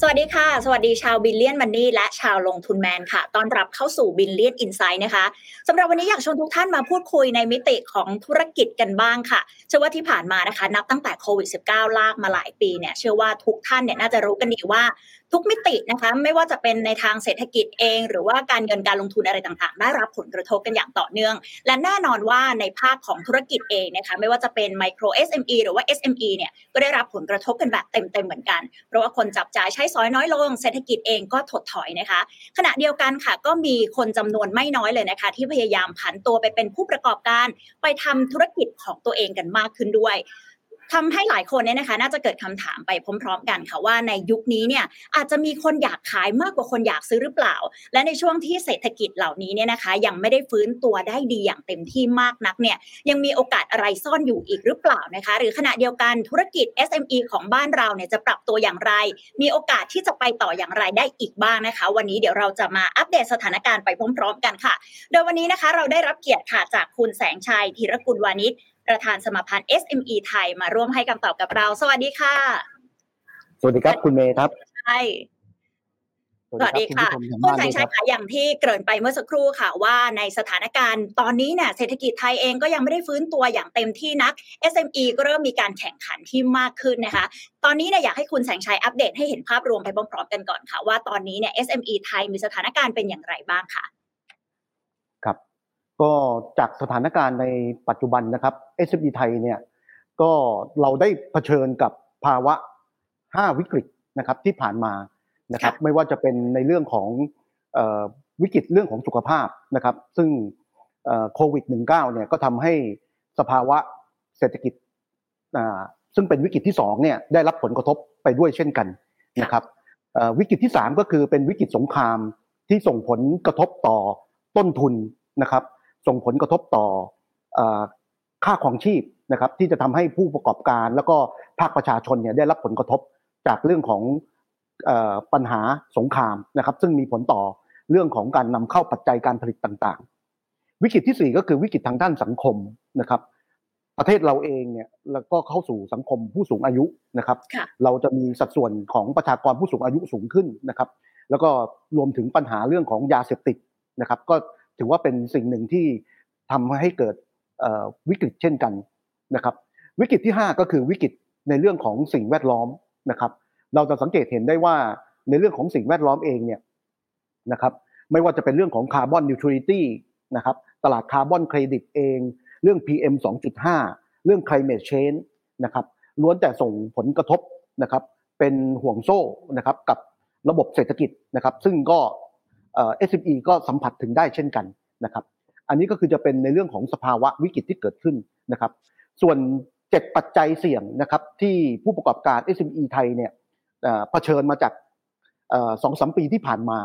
สวัสดีค่ะ สวัสดีชาว Billion Money และชาวลงทุนแมนค่ะ ต้อนรับเข้าสู่ Billion Inside นะคะสำหรับวันนี้อยากชวนทุกท่านมาพูดคุยในมิติของธุรกิจกันบ้างค่ะ เชื่อว่าที่ผ่านมานะคะ นับตั้งแต่โควิด -19 ลากมาหลายปีเนี่ย เชื่อว่าทุกท่านเนี่ยน่าจะรู้กันดีว่าทุกมิตินะคะ ไม่ว่าจะเป็นในทางเศรษฐกิจเอง หรือว่าการเงินการลงทุนอะไรต่างๆ ได้รับผลกระทบกันอย่างต่อเนื่อง และแน่นอนว่าในภาคของธุรกิจเองนะคะไม่ว่าจะเป็นไมโคร SME หรือว่า SME เนี่ยก็ได้รับผลกระทบกันแบบเต็มๆเหมือนกันเพราะว่าคนจับจ่ายใช้สอยน้อยลง เศรษฐกิจเองก็ถดถอยนะคะ ขณะเดียวกันค่ะ ก็มีคนจำนวนไม่น้อยเลยนะคะ ที่พยายามผันตัวไปเป็นผู้ประกอบการ ไปทำธุรกิจของตัวเองกันมากขึ้นด้วย ทำให้หลายคนเนี่ยนะคะ น่าจะเกิดคำถามไปพร้อม ๆ กันค่ะว่าในยุคนี้เนี่ยอาจจะมีคนอยากขายมากกว่าคนอยากซื้อหรือเปล่า และในช่วงที่เศรษฐกิจเหล่านี้เนี่ยนะคะ ยังไม่ได้ฟื้นตัวได้ดีอย่างเต็มที่มากนักเนี่ยยังมีโอกาสอะไรซ่อนอยู่อีกหรือเปล่านะคะ หรือขณะเดียวกันธุรกิจ SME ของบ้านเราเนี่ยจะปรับตัวอย่างไร มีโอกาสที่จะไปต่ออย่างไรได้อีกบ้างนะคะ วันนี้เดี๋ยวเราจะมาอัปเดตสถานการณ์ไปพร้อม ๆ กันค่ะ โดยวันนี้นะคะเราได้รับเกียรติค่ะจากคุณแสงชัยธีรกุลวานิช ประธานสมาพันธ์ SME ไทยมาร่วมให้คำตอบกับเรา สวัสดีค่ะ สวัสดีครับคุณเมย์ครับใช่สวัสดีค่ะคุณแสงชัยค่ะอย่างที่เกริ่นไปเมื่อสักครู่ค่ะว่าในสถานการณ์ตอนนี้เนี่ยเศรษฐกิจไทยเองก็ยังไม่ได้ฟื้นตัวอย่างเต็มที่นัก SME ก็เริ่มมีการแข่งขันที่มากขึ้นนะคะ ตอนนี้เนี่ยอยากให้คุณแสงชัยอัปเดตให้เห็นภาพรวมไปพร้อมๆกันก่อนค่ะ ว่าตอนนี้เนี่ย SME ไทยมีสถานการณ์เป็นอย่างไรบ้างค่ะ ก็จากสถานการณ์ในปัจจุบันนะครับ SME ไทยเนี่ยก็เราได้เผชิญกับภาวะ 5 วิกฤตนะครับที่ผ่านมานะครับไม่ว่าจะเป็นในเรื่องของวิกฤตเรื่องของสุขภาพนะครับ ซึ่งโควิด -19 เนี่ยก็ทำให้สภาวะเศรษฐกิจซึ่งเป็นวิกฤตที่2เนี่ยได้รับผลกระทบไปด้วยเช่นกันนะครับวิกฤตที่ 3 ก็คือเป็นวิกฤตสงครามที่ส่งผลกระทบต่อต้นทุนนะครับ ส่งผลกระทบต่อค่าของชีพนะครับที่จะทำให้ผู้ประกอบการ แล้วก็ภาคประชาชนเนี่ยได้รับผลกระทบจากเรื่องของปัญหาสงครามนะครับซึ่งมีผลต่อเรื่องของการนำเข้าปัจจัยการผลิตต่างๆ วิกฤตที่ 4 ก็คือวิกฤตทางด้านสังคมนะครับ ประเทศเราเองเนี่ยแล้วก็เข้าสู่สังคมผู้สูงอายุนะครับ เราจะมีสัดส่วนของประชากรผู้สูงอายุสูงขึ้นนะครับ แล้วก็รวมถึงปัญหาเรื่องของยาเสพติดนะครับ ก็ ถือว่าเป็นสิ่งหนึ่งที่ทำให้เกิดวิกฤตเช่นกันนะครับวิกฤตที่ 5 ก็คือวิกฤตในเรื่องของสิ่งแวดล้อมนะครับ เราจะสังเกตเห็นได้ว่าในเรื่องของสิ่งแวดล้อมเองเนี่ยนะครับไม่ว่าจะเป็นเรื่องของ carbon neutrality นะครับตลาดคาร์บอนเครดิตเอง เรื่อง PM 2.5 เรื่อง climate change นะครับล้วนแต่ส่งผลกระทบนะครับเป็นห่วงโซ่นะครับกับระบบเศรษฐกิจนะครับ ซึ่งก็ SME ก็สัมผัสถึงได้เช่นกันนะครับอันนี้ก็คือจะเป็นในเรื่องของสภาวะวิกฤตที่เกิดขึ้นนะครับ ส่วน7ปัจจัยเสี่ยงนะครับที่ผู้ประกอบการ SME ไทยเนี่ยเผชิญมาจากสองสามปีที่ผ่านมา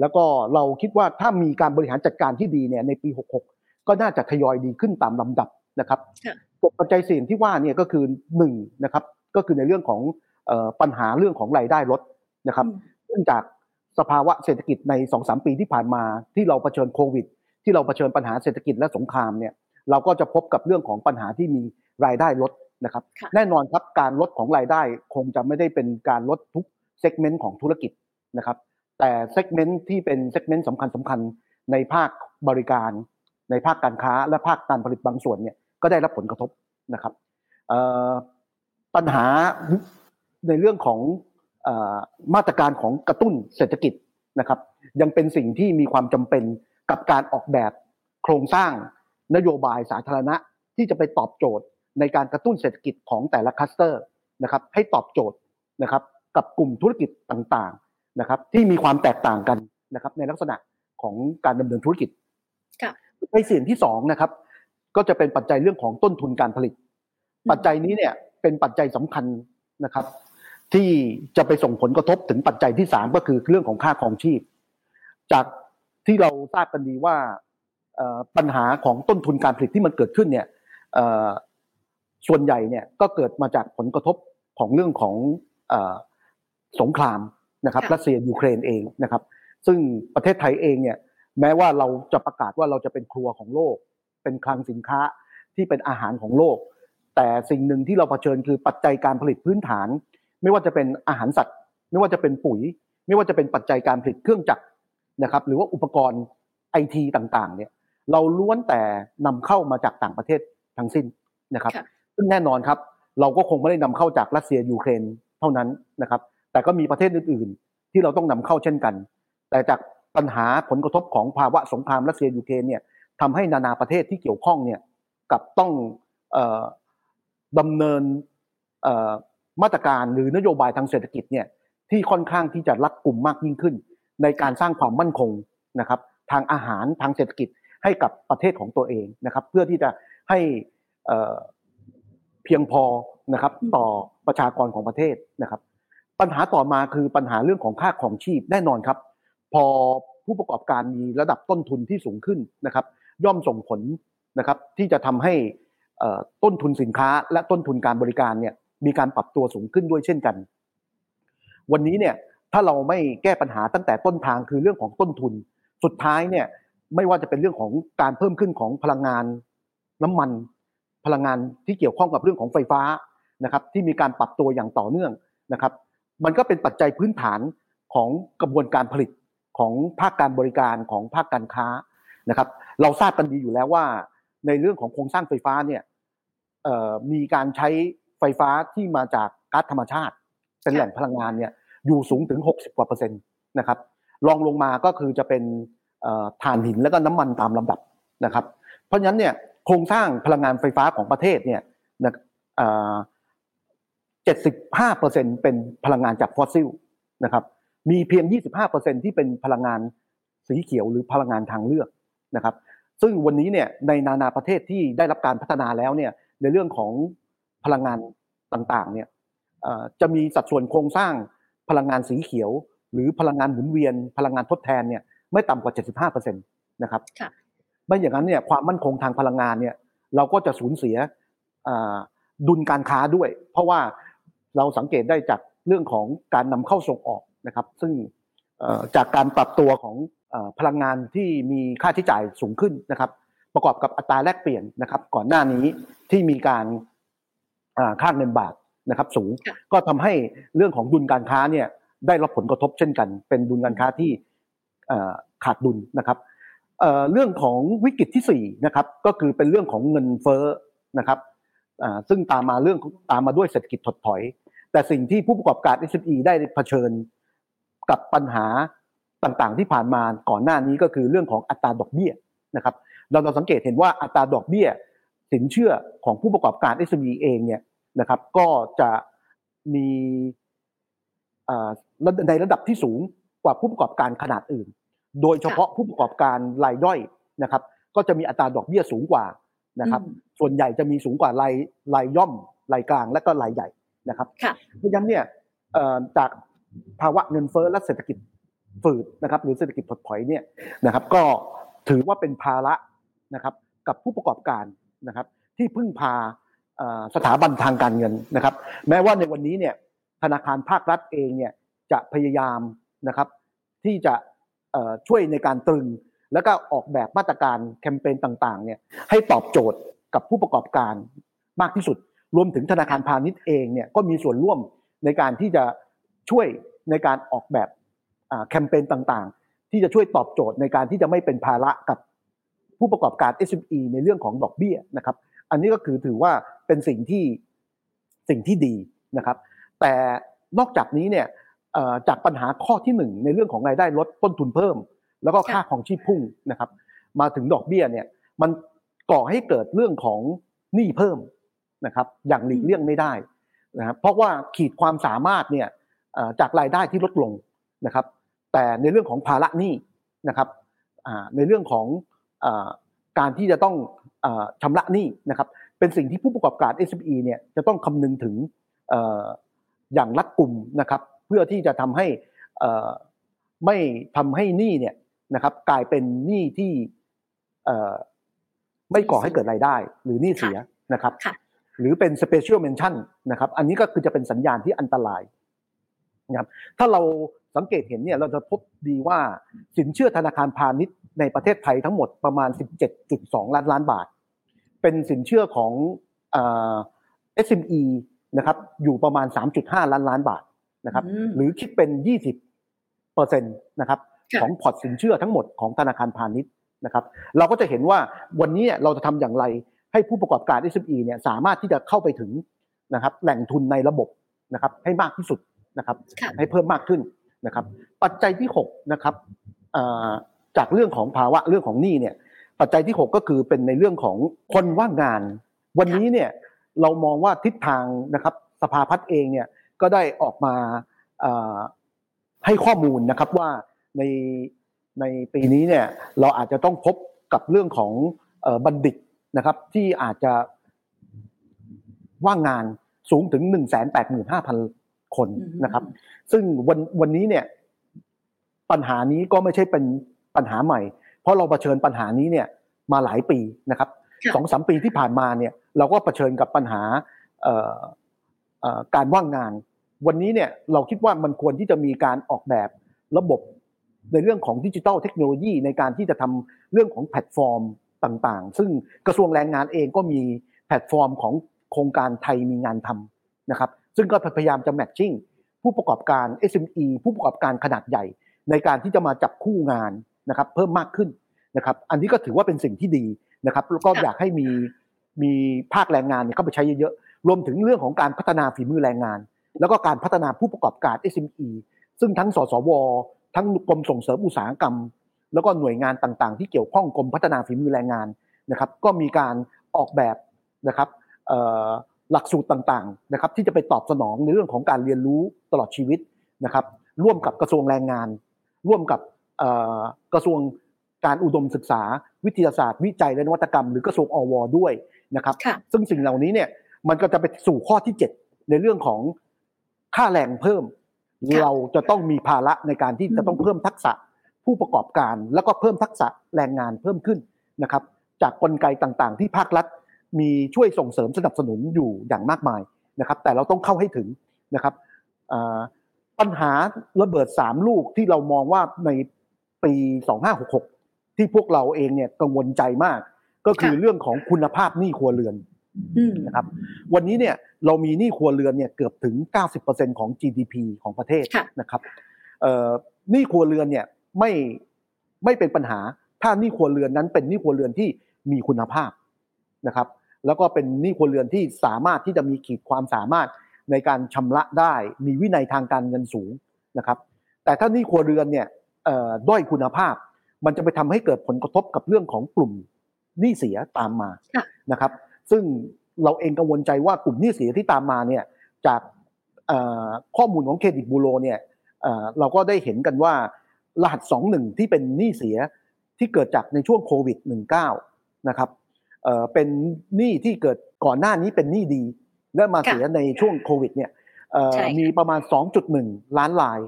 แล้วก็เราคิดว่าถ้ามีการบริหารจัดการที่ดีเนี่ยในปี 66 ก็น่าจะทยอยดีขึ้นตามลำดับนะครับปัจจัยเสี่ยงที่ว่าเนี่ยก็คือ1นะครับก็คือในเรื่องของปัญหาเรื่องของรายได้ลดนะครับเนื่องจาก สภาวะเศรษฐกิจใน2อสปีที่ผ่านมา ที่เราเผชิญโควิด ที่เราเผชิญปัญหาเศรษฐกิจและสงครามเนี่ยเราก็จะพบกับเรื่องของปัญหาที่มีรายได้ลดนะครับ แน่นอนครับการลดของรายได้คงจะไม่ได้เป็นการลดทุก segment ของธุรกิจนะครับ แต่ segment ที่เป็น segment สำคัญสำคัญในภาคบริการ ในภาคการค้าและภาคการผลิตบางส่วนเนี่ยก็ได้รับผลกระทบนะครับปัญหาในเรื่องของ มาตรการของกระตุ้นเศรษฐกิจนะครับ ยังเป็นสิ่งที่มีความจำเป็นกับการออกแบบโครงสร้างนโยบายสาธารณะที่จะไปตอบโจทย์ในการกระตุ้นเศรษฐกิจของแต่ละคลัสเตอร์นะครับ ให้ตอบโจทย์นะครับ กับกลุ่มธุรกิจต่างๆนะครับ ที่มีความแตกต่างกันนะครับ ในลักษณะของการดำเนินธุรกิจในสิ่งที่สองนะครับ ก็จะเป็นปัจจัยเรื่องของต้นทุนการผลิต ปัจจัยนี้เนี่ยเป็นปัจจัยสำคัญนะครับ ที่จะไปส่งผลกระทบถึงปัจจัยที่สามก็คือเรื่องของค่าครองชีพ จากที่เราทราบกันดีว่าปัญหาของต้นทุนการผลิตที่มันเกิดขึ้นเนี่ยส่วนใหญ่เนี่ยก็เกิดมาจากผลกระทบของเรื่องของสงครามนะครับรัสเซียยูเครนเองนะครับ ซึ่งประเทศไทยเองเนี่ยแม้ว่าเราจะประกาศว่าเราจะเป็นครัวของโลก เป็นคลังสินค้าที่เป็นอาหารของโลก แต่สิ่งหนึ่งที่เราเผชิญคือปัจจัยการผลิตพื้นฐาน ไม่ว่าจะเป็นอาหารสัตว์ ไม่ว่าจะเป็นปุ๋ย ไม่ว่าจะเป็นปัจจัยการผลิตเครื่องจักรนะครับ หรือว่าอุปกรณ์ไอทีต่างๆ เนี่ยเราล้วนแต่นำเข้ามาจากต่างประเทศทั้งสิ้นนะครับ ซึ่งแน่นอนครับ เราก็คงไม่ได้นำเข้าจากรัสเซียยูเครนเท่านั้นนะครับ แต่ก็มีประเทศอื่น ๆ ที่เราต้องนำเข้าเช่นกัน แต่จากปัญหาผลกระทบของภาวะสงครามรัสเซียยูเครนเนี่ยทำให้นานาประเทศที่เกี่ยวข้องเนี่ยกับต้องดำเนิน มาตรการหรือนโยบายทางเศรษฐกิจเนี่ยที่ค่อนข้างที่จะรัดกลุ่มมากยิ่งขึ้น ในการสร้างความมั่นคงนะครับทางอาหารทางเศรษฐกิจให้กับประเทศของตัวเองนะครับ เพื่อที่จะให้เพียงพอนะครับต่อประชากรของประเทศนะครับ ปัญหาต่อมาคือปัญหาเรื่องของค่าของชีพแน่นอนครับ พอผู้ประกอบการมีระดับต้นทุนที่สูงขึ้นนะครับ ย่อมส่งผลนะครับที่จะทำให้ต้นทุนสินค้าและต้นทุนการบริการเนี่ย มีการปรับตัวสูงขึ้นด้วยเช่นกัน วันนี้เนี่ยถ้าเราไม่แก้ปัญหาตั้งแต่ต้นทางคือเรื่องของต้นทุน สุดท้ายเนี่ยไม่ว่าจะเป็นเรื่องของการเพิ่มขึ้นของพลังงานน้ำมัน พลังงานที่เกี่ยวข้องกับเรื่องของไฟฟ้านะครับ ที่มีการปรับตัวอย่างต่อเนื่องนะครับ มันก็เป็นปัจจัยพื้นฐานของกระบวนการผลิตของภาคการบริการของภาคการค้านะครับ เราทราบกันดีอยู่แล้วว่า ในเรื่องของโครงสร้างไฟฟ้าเนี่ยมีการใช้ ไฟฟ้าที่มาจากก๊าซธรรมชาติ เป็นแหล่งพลังงานเนี่ยอยู่สูงถึง 60 กว่าเปอร์เซ็นต์นะครับรองลงมาก็คือจะเป็นถ่านหินแล้วก็น้ำมันตามลำดับนะครับ เพราะฉะนั้นเนี่ยโครงสร้างพลังงานไฟฟ้าของประเทศเนี่ยเจ็ดสิบห้าเปอร์เซ็นเป็นพลังงานจากฟอสซิลนะครับ มีเพียงยี่สิบห้าเปอร์เซ็นที่เป็นพลังงานสีเขียวหรือพลังงานทางเลือกนะครับ ซึ่งวันนี้เนี่ยในนานาประเทศที่ได้รับการพัฒนาแล้วเนี่ยในเรื่องของ พลังงานต่างๆเนี่ยจะมีสัดส่วนโครงสร้างพลังงานสีเขียว หรือพลังงานหมุนเวียน พลังงานทดแทนเนี่ยไม่ต่ำกว่า 75%นะครับไม่อย่างนั้นเนี่ยความมั่นคงทางพลังงานเนี่ยเราก็จะสูญเสียดุลการค้าด้วย เพราะว่าเราสังเกตได้จากเรื่องของการนำเข้าส่งออกนะครับ ซึ่งจากการปรับตัวของพลังงานที่มีค่าใช้จ่ายสูงขึ้นนะครับ ประกอบกับอัตราแลกเปลี่ยนนะครับ ก่อนหน้านี้ที่มีการ ค่าเงินบาทนะครับสูงก็ทำให้เรื่องของดุลการค้าเนี่ยได้รับผลกระทบเช่นกัน เป็นดุลการค้าที่ขาดดุลนะครับเรื่องของวิกฤตที่4นะครับก็คือเป็นเรื่องของเงินเฟ้อนะครับซึ่งตามมาเรื่องตามมาด้วยเศรษฐกิจถดถอย แต่สิ่งที่ผู้ประกอบการ SME ได้เผชิญกับปัญหาต่างๆ ที่ผ่านมาก่อนหน้านี้ก็คือเรื่องของอัตราดอกเบี้ยนะครับเราเราสังเกตเห็นว่าอัตราดอกเบี้ย สินเชื่อของผู้ประกอบการ SME เองเนี่ย นะครับ ก็จะมีในระดับที่สูงกว่าผู้ประกอบการขนาดอื่น โดยเฉพาะผู้ประกอบการรายย่อยนะครับ ก็จะมีอัตราดอกเบี้ยสูงกว่านะครับ ส่วนใหญ่จะมีสูงกว่ารายรายย่อมรายกลางและก็รายใหญ่นะครับเพราะฉะนั้นเนี่ยจากภาวะเงินเฟ้อและเศรษฐกิจฝืดนะครับ หรือเศรษฐกิจถดถอยเนี่ยนะครับ ก็ถือว่าเป็นภาระนะครับ กับผู้ประกอบการนะครับ ที่พึ่งพา สถาบันทางการเงินนะครับ แม้ว่าในวันนี้เนี่ยธนาคารภาครัฐเองเนี่ยจะพยายามนะครับที่จะช่วยในการตรึง แล้วก็ออกแบบมาตรการแคมเปญต่างๆเนี่ยให้ตอบโจทย์กับผู้ประกอบการมากที่สุด รวมถึงธนาคารพาณิชย์เองเนี่ยก็มีส่วนร่วมในการที่จะช่วยในการออกแบบแคมเปญต่างๆ ที่จะช่วยตอบโจทย์ในการที่จะไม่เป็นภาระกับผู้ประกอบการ SME ในเรื่องของดอกเบี้ยนะครับ อันนี้ก็คือถือว่า เป็นสิ่งที่สิ่งที่ดีนะครับ แต่นอกจากนี้เนี่ยจากปัญหาข้อที่หนึ่งในเรื่องของรายได้ลดต้นทุนเพิ่ม แล้วก็ค่าของชีพพุ่งนะครับ มาถึงดอกเบี้ยเนี่ยมันก่อให้เกิดเรื่องของหนี้เพิ่มนะครับ อย่างหลีกเลี่ยงไม่ได้นะครับเพราะว่าขีดความสามารถเนี่ยจากรายได้ที่ลดลงนะครับ แต่ในเรื่องของภาระหนี้นะครับในเรื่องของการที่จะต้องชำระหนี้นะครับ เป็นสิ่งที่ผู้ประกอบการ SME เนี่ยจะต้องคำนึงถึงอย่างรัดกุมนะครับ เพื่อที่จะทำให้ไม่ทำให้หนี้เนี่ยนะครับ กลายเป็นหนี้ที่ไม่ก่อให้เกิดรายได้ หรือหนี้เสียนะครับ หรือเป็น special mention นะครับ อันนี้ก็คือจะเป็นสัญญาณที่อันตรายนะครับถ้าเราสังเกตเห็นเนี่ยเราจะพบดีว่าสินเชื่อธนาคารพาณิชย์ในประเทศไทยทั้งหมดประมาณ 17.2 ล้านล้านบาท เป็นสินเชื่อของ SME นะครับอยู่ประมาณ 3.5 ล้านล้านบาทนะครับหรือคิดเป็น 20เปอร์เซ็นต์นะครับของพอร์ตสินเชื่อทั้งหมดของธนาคารพาณิชย์นะครับเราก็จะเห็นว่าวันนี้เราจะทำอย่างไรให้ผู้ประกอบการ SME เนี่ยสามารถที่จะเข้าไปถึงนะครับแหล่งทุนในระบบนะครับให้มากที่สุดนะครับให้เพิ่มมากขึ้นนะครับ ปัจจัยที่6นะครับจากเรื่องของภาวะเรื่องของหนี้เนี่ย ปัจจัยที่ 6 ก็คือเป็นในเรื่องของคนว่างงาน วันนี้เนี่ยเรามองว่าทิศทางนะครับสภาพัฒน์เองเนี่ยก็ได้ออกมาให้ข้อมูลนะครับว่าในในปีนี้เนี่ยเราอาจจะต้องพบกับเรื่องของบัณฑิตนะครับที่อาจจะว่างงานสูงถึง 1 8 5 0 0 0 คนนะครับ ซึ่งวันวันนี้เนี่ยปัญหานี้ก็ไม่ใช่เป็นปัญหาใหม่ ราะเราเผชิญปัญหานี้เนี่ยมาหลายปีนะครับสองสามปีที่ผ่านมาเนี่ยเราก็เผชิญกับปัญหาการว่างงาน วันนี้เนี่ยเราคิดว่ามันควรที่จะมีการออกแบบระบบในเรื่องของดิจิทัลเทคโนโลยีในการที่จะทำเรื่องของแพลตฟอร์มต่างๆ ซึ่งกระทรวงแรงงานเองก็มีแพลตฟอร์มของโครงการไทยมีงานทำนะครับ ซึ่งก็พยายามจะ matching ผู้ประกอบการ SME ผู้ประกอบการขนาดใหญ่ ในการที่จะมาจับคู่งาน นะครับเพิ่มมากขึ้นนะครับ อันนี้ก็ถือว่าเป็นสิ่งที่ดีนะครับแล้วก็อยากให้มีมีภาคแรงงานเนี่ยเข้าไปใช้เยอะๆรวมถึงเรื่องของการพัฒนาฝีมือแรงงาน แล้วก็การพัฒนาผู้ประกอบการ SME ซึ่งทั้งสสว ทั้งกรมส่งเสริมอุตสาหกรรม แล้วก็หน่วยงานต่างๆ ที่เกี่ยวข้องกรมพัฒนาฝีมือแรงงานนะครับก็มีการออกแบบนะครับหลักสูตรต่างๆนะครับที่จะไปตอบสนองในเรื่องของการเรียนรู้ตลอดชีวิตนะครับร่วมกับกระทรวงแรงงาน ร่วมกับ กระทรวงการอุดมศึกษา วิทยาศาสตร์วิจัยและนวัตกรรม หรือกระทรวงอวด้วยนะครับ ซึ่งสิ่งเหล่านี้เนี่ยมันก็จะไปสู่ข้อที่ 7 ในเรื่องของค่าแรงเพิ่ม เราจะต้องมีภาระในการที่จะต้องเพิ่มทักษะผู้ประกอบการ แล้วก็เพิ่มทักษะแรงงานเพิ่มขึ้นนะครับ จากกลไกต่างๆ ที่ภาครัฐมีช่วยส่งเสริมสนับสนุนอยู่อย่างมากมายนะครับ แต่เราต้องเข้าให้ถึงนะครับปัญหาระเบิดสามลูกที่เรามองว่าใน ปี 2566 ที่พวกเราเองเนี่ยกังวลใจมาก ก็คือเรื่องของคุณภาพหนี้ครัวเรือนนะครับ วันนี้เนี่ยเรามีหนี้ครัวเรือนเนี่ยเกือบถึง 90%ของ GDP ของประเทศนะครับหนี้ครัวเรือนเนี่ยไม่ไม่เป็นปัญหาถ้าหนี้ครัวเรือนนั้นเป็นหนี้ครัวเรือนที่มีคุณภาพนะครับ แล้วก็เป็นหนี้ครัวเรือนที่สามารถที่จะมีขีดความสามารถในการชำระได้ มีวินัยทางการเงินสูงนะครับ แต่ถ้าหนี้ครัวเรือนเนี่ย ด้อยคุณภาพ มันจะไปทำให้เกิดผลกระทบกับเรื่องของกลุ่มหนี้เสียตามมานะครับ ซึ่งเราเองกังวลใจว่ากลุ่มหนี้เสียที่ตามมาเนี่ยจากข้อมูลของเครดิตบูโรเนี่ยเราก็ได้เห็นกันว่ารหัสสองหนึ่งที่เป็นหนี้เสียที่เกิดจากในช่วงโควิด -19 นะครับเป็นหนี้ที่เกิดก่อนหน้านี้เป็นหนี้ดี และมาเสียในช่วงโควิดเนี่ยมีประมาณ 2.1 ล้านราย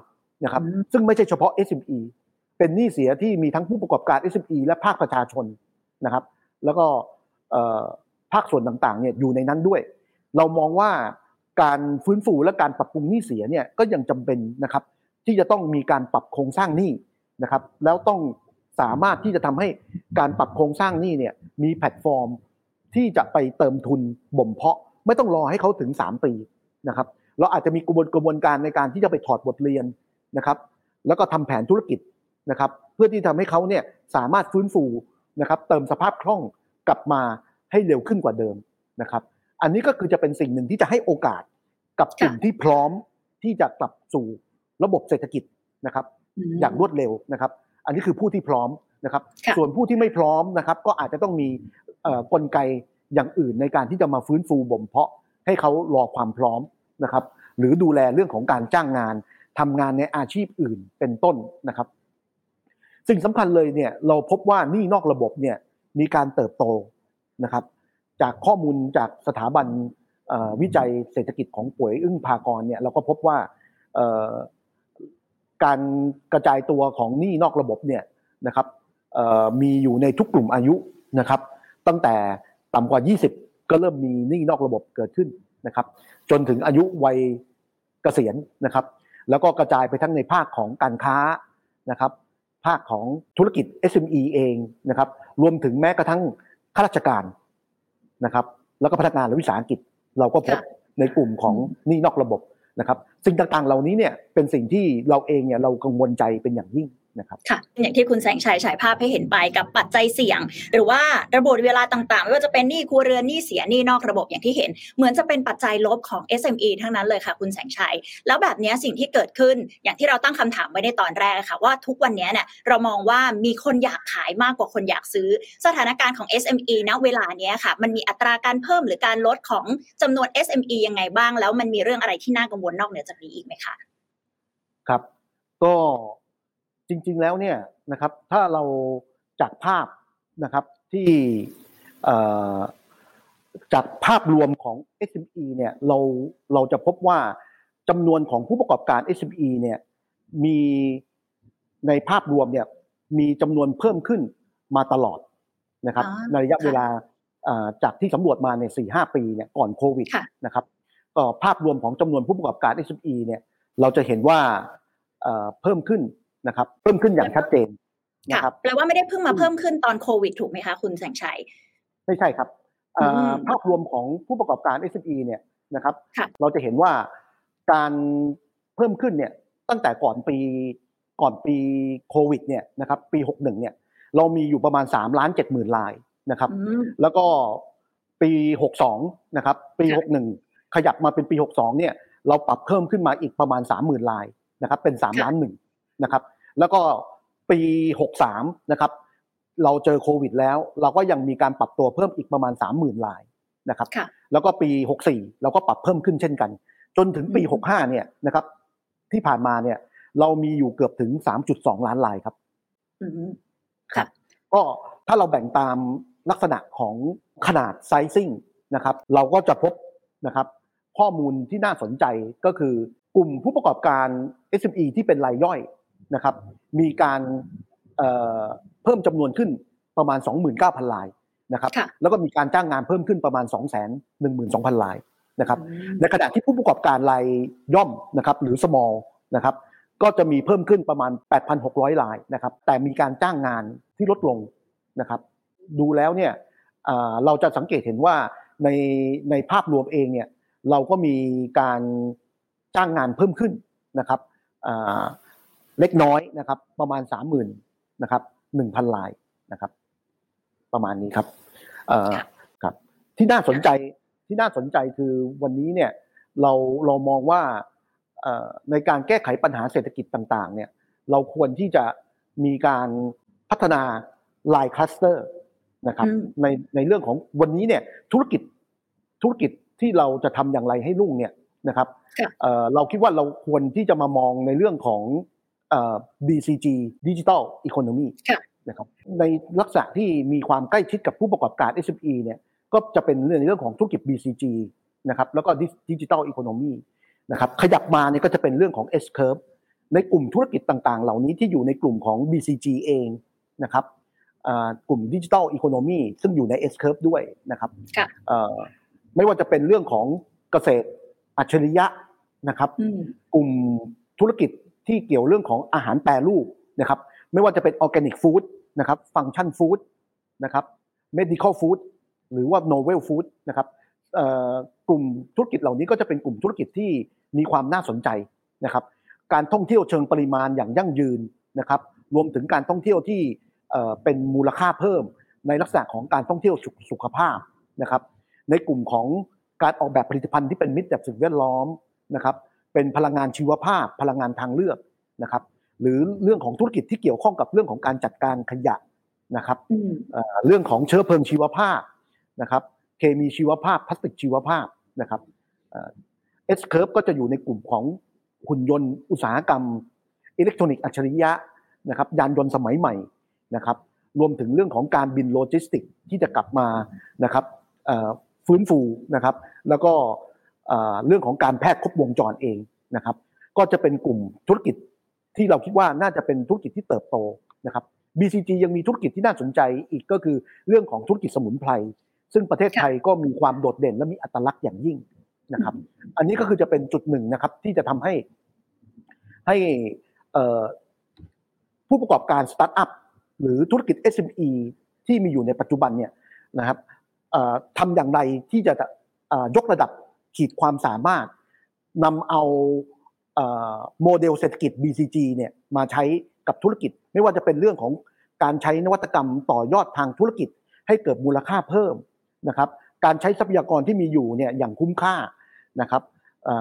นะครับซึ่งไม่ใช่เฉพาะ SME เป็นหนี้เสียที่มีทั้งผู้ประกอบการ SME และภาคประชาชนนะครับ แล้วก็ภาคส่วนต่างๆเนี่ยอยู่ในนั้นด้วย เรามองว่าการฟื้นฟูและการปรับปรุงหนี้เสียเนี่ยก็ยังจำเป็นนะครับ ที่จะต้องมีการปรับโครงสร้างหนี้นะครับ แล้วต้องสามารถที่จะทำให้การปรับโครงสร้างหนี้เนี่ยมีแพลตฟอร์มที่จะไปเติมทุนบ่มเพาะ ไม่ต้องรอให้เขาถึง 3 ปีนะครับ เราอาจจะมีกระบวนกระบวนการในการที่จะไปถอดบทเรียน นะครับ แล้วก็ทำแผนธุรกิจนะครับ เพื่อที่ทำให้เขาเนี่ยสามารถฟื้นฟูนะครับ เติมสภาพคล่องกลับมาให้เร็วขึ้นกว่าเดิมนะครับ อันนี้ก็คือจะเป็นสิ่งหนึ่งที่จะให้โอกาสกับกลุ่มที่พร้อมที่จะกลับสู่ระบบเศรษฐกิจนะครับ อย่างรวดเร็วนะครับ อันนี้คือผู้ที่พร้อมนะครับ ส่วนผู้ที่ไม่พร้อมนะครับ ก็อาจจะต้องมีกลไกอย่างอื่นในการที่จะมาฟื้นฟูบ่มเพาะให้เขารอความพร้อมนะครับ หรือดูแลเรื่องของการจ้างงาน ทำงานในอาชีพอื่นเป็นต้นนะครับ สิ่งสำคัญเลยเนี่ยเราพบว่านี่นอกระบบเนี่ยมีการเติบโตนะครับ จากข้อมูลจากสถาบันวิจัยเศรษฐกิจของป่วยอึ้งพากรเนี่ยเราก็พบว่าการกระจายตัวของหนี้นอกระบบเนี่ยนะครับมีอยู่ในทุกกลุ่มอายุนะครับ ตั้งแต่ต่ำกว่า 20 ก็เริ่มมีหนี้นอกระบบเกิดขึ้นนะครับ จนถึงอายุวัยเกษียณนะครับ แล้วก็กระจายไปทั้งในภาคของการค้านะครับภาคของธุรกิจ SME เองนะครับรวมถึงแม้กระทั่งข้าราชการนะครับแล้วก็พนักงานและวิสาหกิจ เราก็พบในกลุ่มของนี่นอกระบบนะครับสิ่งต่างๆ เหล่านี้เนี่ยเป็นสิ่งที่เราเองเนี่ยเรากังวลใจเป็นอย่างยิ่ง นะครับค่ะอย่างที่คุณแสงชัยฉายภาพให้เห็นไปกับปัจจัยเสี่ยง หรือว่าระบบเวลาต่างๆ ไม่ว่าจะเป็นหนี้ครัวเรือนหนี้เสียหนี้นอกระบบอย่างที่เห็น เหมือนจะเป็นปัจจัยลบของ SME ทั้งนั้นเลยค่ะ คุณแสงชัย แล้วแบบนี้สิ่งที่เกิดขึ้นอย่างที่เราตั้งคำถามไว้ในตอนแรกค่ะ ว่าทุกวันนี้เนี่ยเรามองว่ามีคนอยากขายมากกว่าคนอยากซื้อ สถานการณ์ของ SME ณเวลานี้ค่ะ มันมีอัตราการเพิ่มหรือการลดของจำนวน SME ยังไงบ้าง แล้วมันมีเรื่องอะไรที่น่ากังวลนอกเหนือจากนี้อีกไหมคะครับ ก็ จริงๆแล้วเนี่ยนะครับถ้าเราจากภาพนะครับที่จากภาพรวมของ SME เนี่ยเราเราจะพบว่าจำนวนของผู้ประกอบการ SME เนี่ยมีในภาพรวมเนี่ยมีจำนวนเพิ่มขึ้นมาตลอดนะครับในระยะเวลาจากที่สำรวจมาในสี่ห้าปีเนี่ยก่อนโควิดนะครับก็ภาพรวมของจำนวนผู้ประกอบการ SME เนี่ยเราจะเห็นว่าเพิ่มขึ้น นะครับ เพิ่มขึ้นอย่างชัดเจนนะครับแปลว่าไม่ได้เพิ่งมาเพิ่มขึ้นตอนโควิดถูกไหมคะคุณแสงชัยไม่ใช่ครับภาพรวมของผู้ประกอบการ SME เนี่ยนะครับ เราจะเห็นว่าการเพิ่มขึ้นเนี่ยตั้งแต่ก่อนปีก่อนปีโควิดเนี่ยนะครับปี 61เนี่ยเรามีอยู่ประมาณ3ล้าน7หมื่นลายนะครับแล้วก็ปี 62นะครับปี 61 ขยับมาเป็นปี 62เนี่ยเราปรับเพิ่มขึ้นมาอีกประมาณ 30,000 ลายนะครับเป็น3ล้านหนึ่ง นะครับ แล้วก็ปี 63 นะครับ เราเจอโควิดแล้ว เราก็ยังมีการปรับตัวเพิ่มอีกประมาณ 30,000 ลายนะครับ แล้วก็ปี 64 เราก็ปรับเพิ่มขึ้นเช่นกัน จนถึงปี 65 เนี่ยนะครับ ที่ผ่านมาเนี่ย เรามีอยู่เกือบถึง 3.2 ล้านลายครับครับ ก็ถ้าเราแบ่งตามลักษณะของขนาดไซซิ่งนะครับ เราก็จะพบนะครับ ข้อมูลที่น่าสนใจก็คือกลุ่มผู้ประกอบการ SME ที่เป็นรายย่อย นะครับ มีการเพิ่มจำนวนขึ้นประมาณ 29,000ลายนะครับแล้วก็มีการจ้างงานเพิ่มขึ้นประมาณ 212,000ลายนะครับ ในขณะที่ผู้ประกอบการรายย่อมนะครับหรือ small นะครับก็จะมีเพิ่มขึ้นประมาณ 8,600 ลายนะครับ แต่มีการจ้างงานที่ลดลงนะครับ ดูแล้วเนี่ยเราจะสังเกตเห็นว่าในในภาพรวมเองเนี่ยเราก็มีการจ้างงานเพิ่มขึ้นนะครับ เล็กน้อยนะครับ ประมาณสามหมื่นนะครับหนึ่งพันลายนะครับ ประมาณนี้ครับครับ ที่น่าสนใจที่น่าสนใจคือวันนี้เนี่ยเราเรามองว่าในการแก้ไขปัญหาเศรษฐกิจต่าง ๆ เนี่ย เราควรที่จะมีการพัฒนาลายคลัสเตอร์นะครับ ในในเรื่องของวันนี้เนี่ยธุรกิจธุรกิจที่เราจะทำอย่างไรให้รุ่งเนี่ยนะครับเราคิดว่าเราควรที่จะมามองในเรื่องของ BCG Digital Economy นะครับในลักษณะที่มีความใกล้ชิดกับผู้ประกอบการ SME เนี่ยก็จะเป็นในเรื่องของธุรกิจ BCG นะครับแล้วก็ Digital Economy นะครับขยับมาเนี่ยก็จะเป็นเรื่องของ S curve ในกลุ่มธุรกิจต่างๆ เหล่านี้ที่อยู่ในกลุ่มของ BCG เองนะครับกลุ่ม Digital Economy ซึ่งอยู่ใน S curve ด้วยนะครับไม่ว่าจะเป็นเรื่องของเกษตรอัจฉริยะนะครับ กลุ่มธุรกิจ ที่เกี่ยวเรื่องของอาหารแปรรูปนะครับไม่ว่าจะเป็น organic food นะครับ function food นะครับ medical food หรือว่า novel food นะครับกลุ่มธุรกิจเหล่านี้ก็จะเป็นกลุ่มธุรกิจที่มีความน่าสนใจนะครับการท่องเที่ยวเชิงปริมาณอย่างยั่งยืนนะครับรวมถึงการท่องเที่ยวที่เป็นมูลค่าเพิ่ม ในลักษณะของการท่องเที่ยวสุขภาพนะครับในกลุ่มของการออกแบบผลิตภัณฑ์ที่เป็นมิตรกับสิ่งแวดล้อมนะครับ เป็นพลังงานชีวภาพ พลังงานทางเลือกนะครับ หรือเรื่องของธุรกิจที่เกี่ยวข้องกับเรื่องของการจัดการขยะนะครับเรื่องของเชื้อเพลิงชีวภาพนะครับเคมีชีวภาพพลาสติกชีวภาพนะครับ S curve ก็จะอยู่ในกลุ่มของหุ่นยนต์อุตสาหกรรม อิเล็กทรอนิกส์อัจฉริยะนะครับยานยนต์สมัยใหม่นะครับรวมถึงเรื่องของการบินโลจิสติกที่จะกลับมานะครับฟื้นฟูนะครับ แล้วก็ เรื่องของการแพทย์ครบวงจรเองนะครับ ก็จะเป็นกลุ่มธุรกิจที่เราคิดว่าน่าจะเป็นธุรกิจที่เติบโตนะครับ BCG ยังมีธุรกิจที่น่าสนใจอีกก็คือเรื่องของธุรกิจสมุนไพรซึ่งประเทศไทยก็มีความโดดเด่นและมีอัตลักษณ์อย่างยิ่งนะครับ อันนี้ก็คือจะเป็นจุดหนึ่งนะครับที่จะทำให้ให้ผู้ประกอบการสตาร์ทอัพหรือธุรกิจ SME ที่มีอยู่ในปัจจุบันเนี่ยนะครับทำอย่างไรที่จะยกระดับ ขีดความสามารถนำเอาโมเดลเศรษฐกิจ BCG เนี่ยมาใช้กับธุรกิจ ไม่ว่าจะเป็นเรื่องของการใช้นวัตกรรมต่อยอดทางธุรกิจ ให้เกิดมูลค่าเพิ่มนะครับ การใช้ทรัพยากรที่มีอยู่เนี่ยอย่างคุ้มค่านะครับ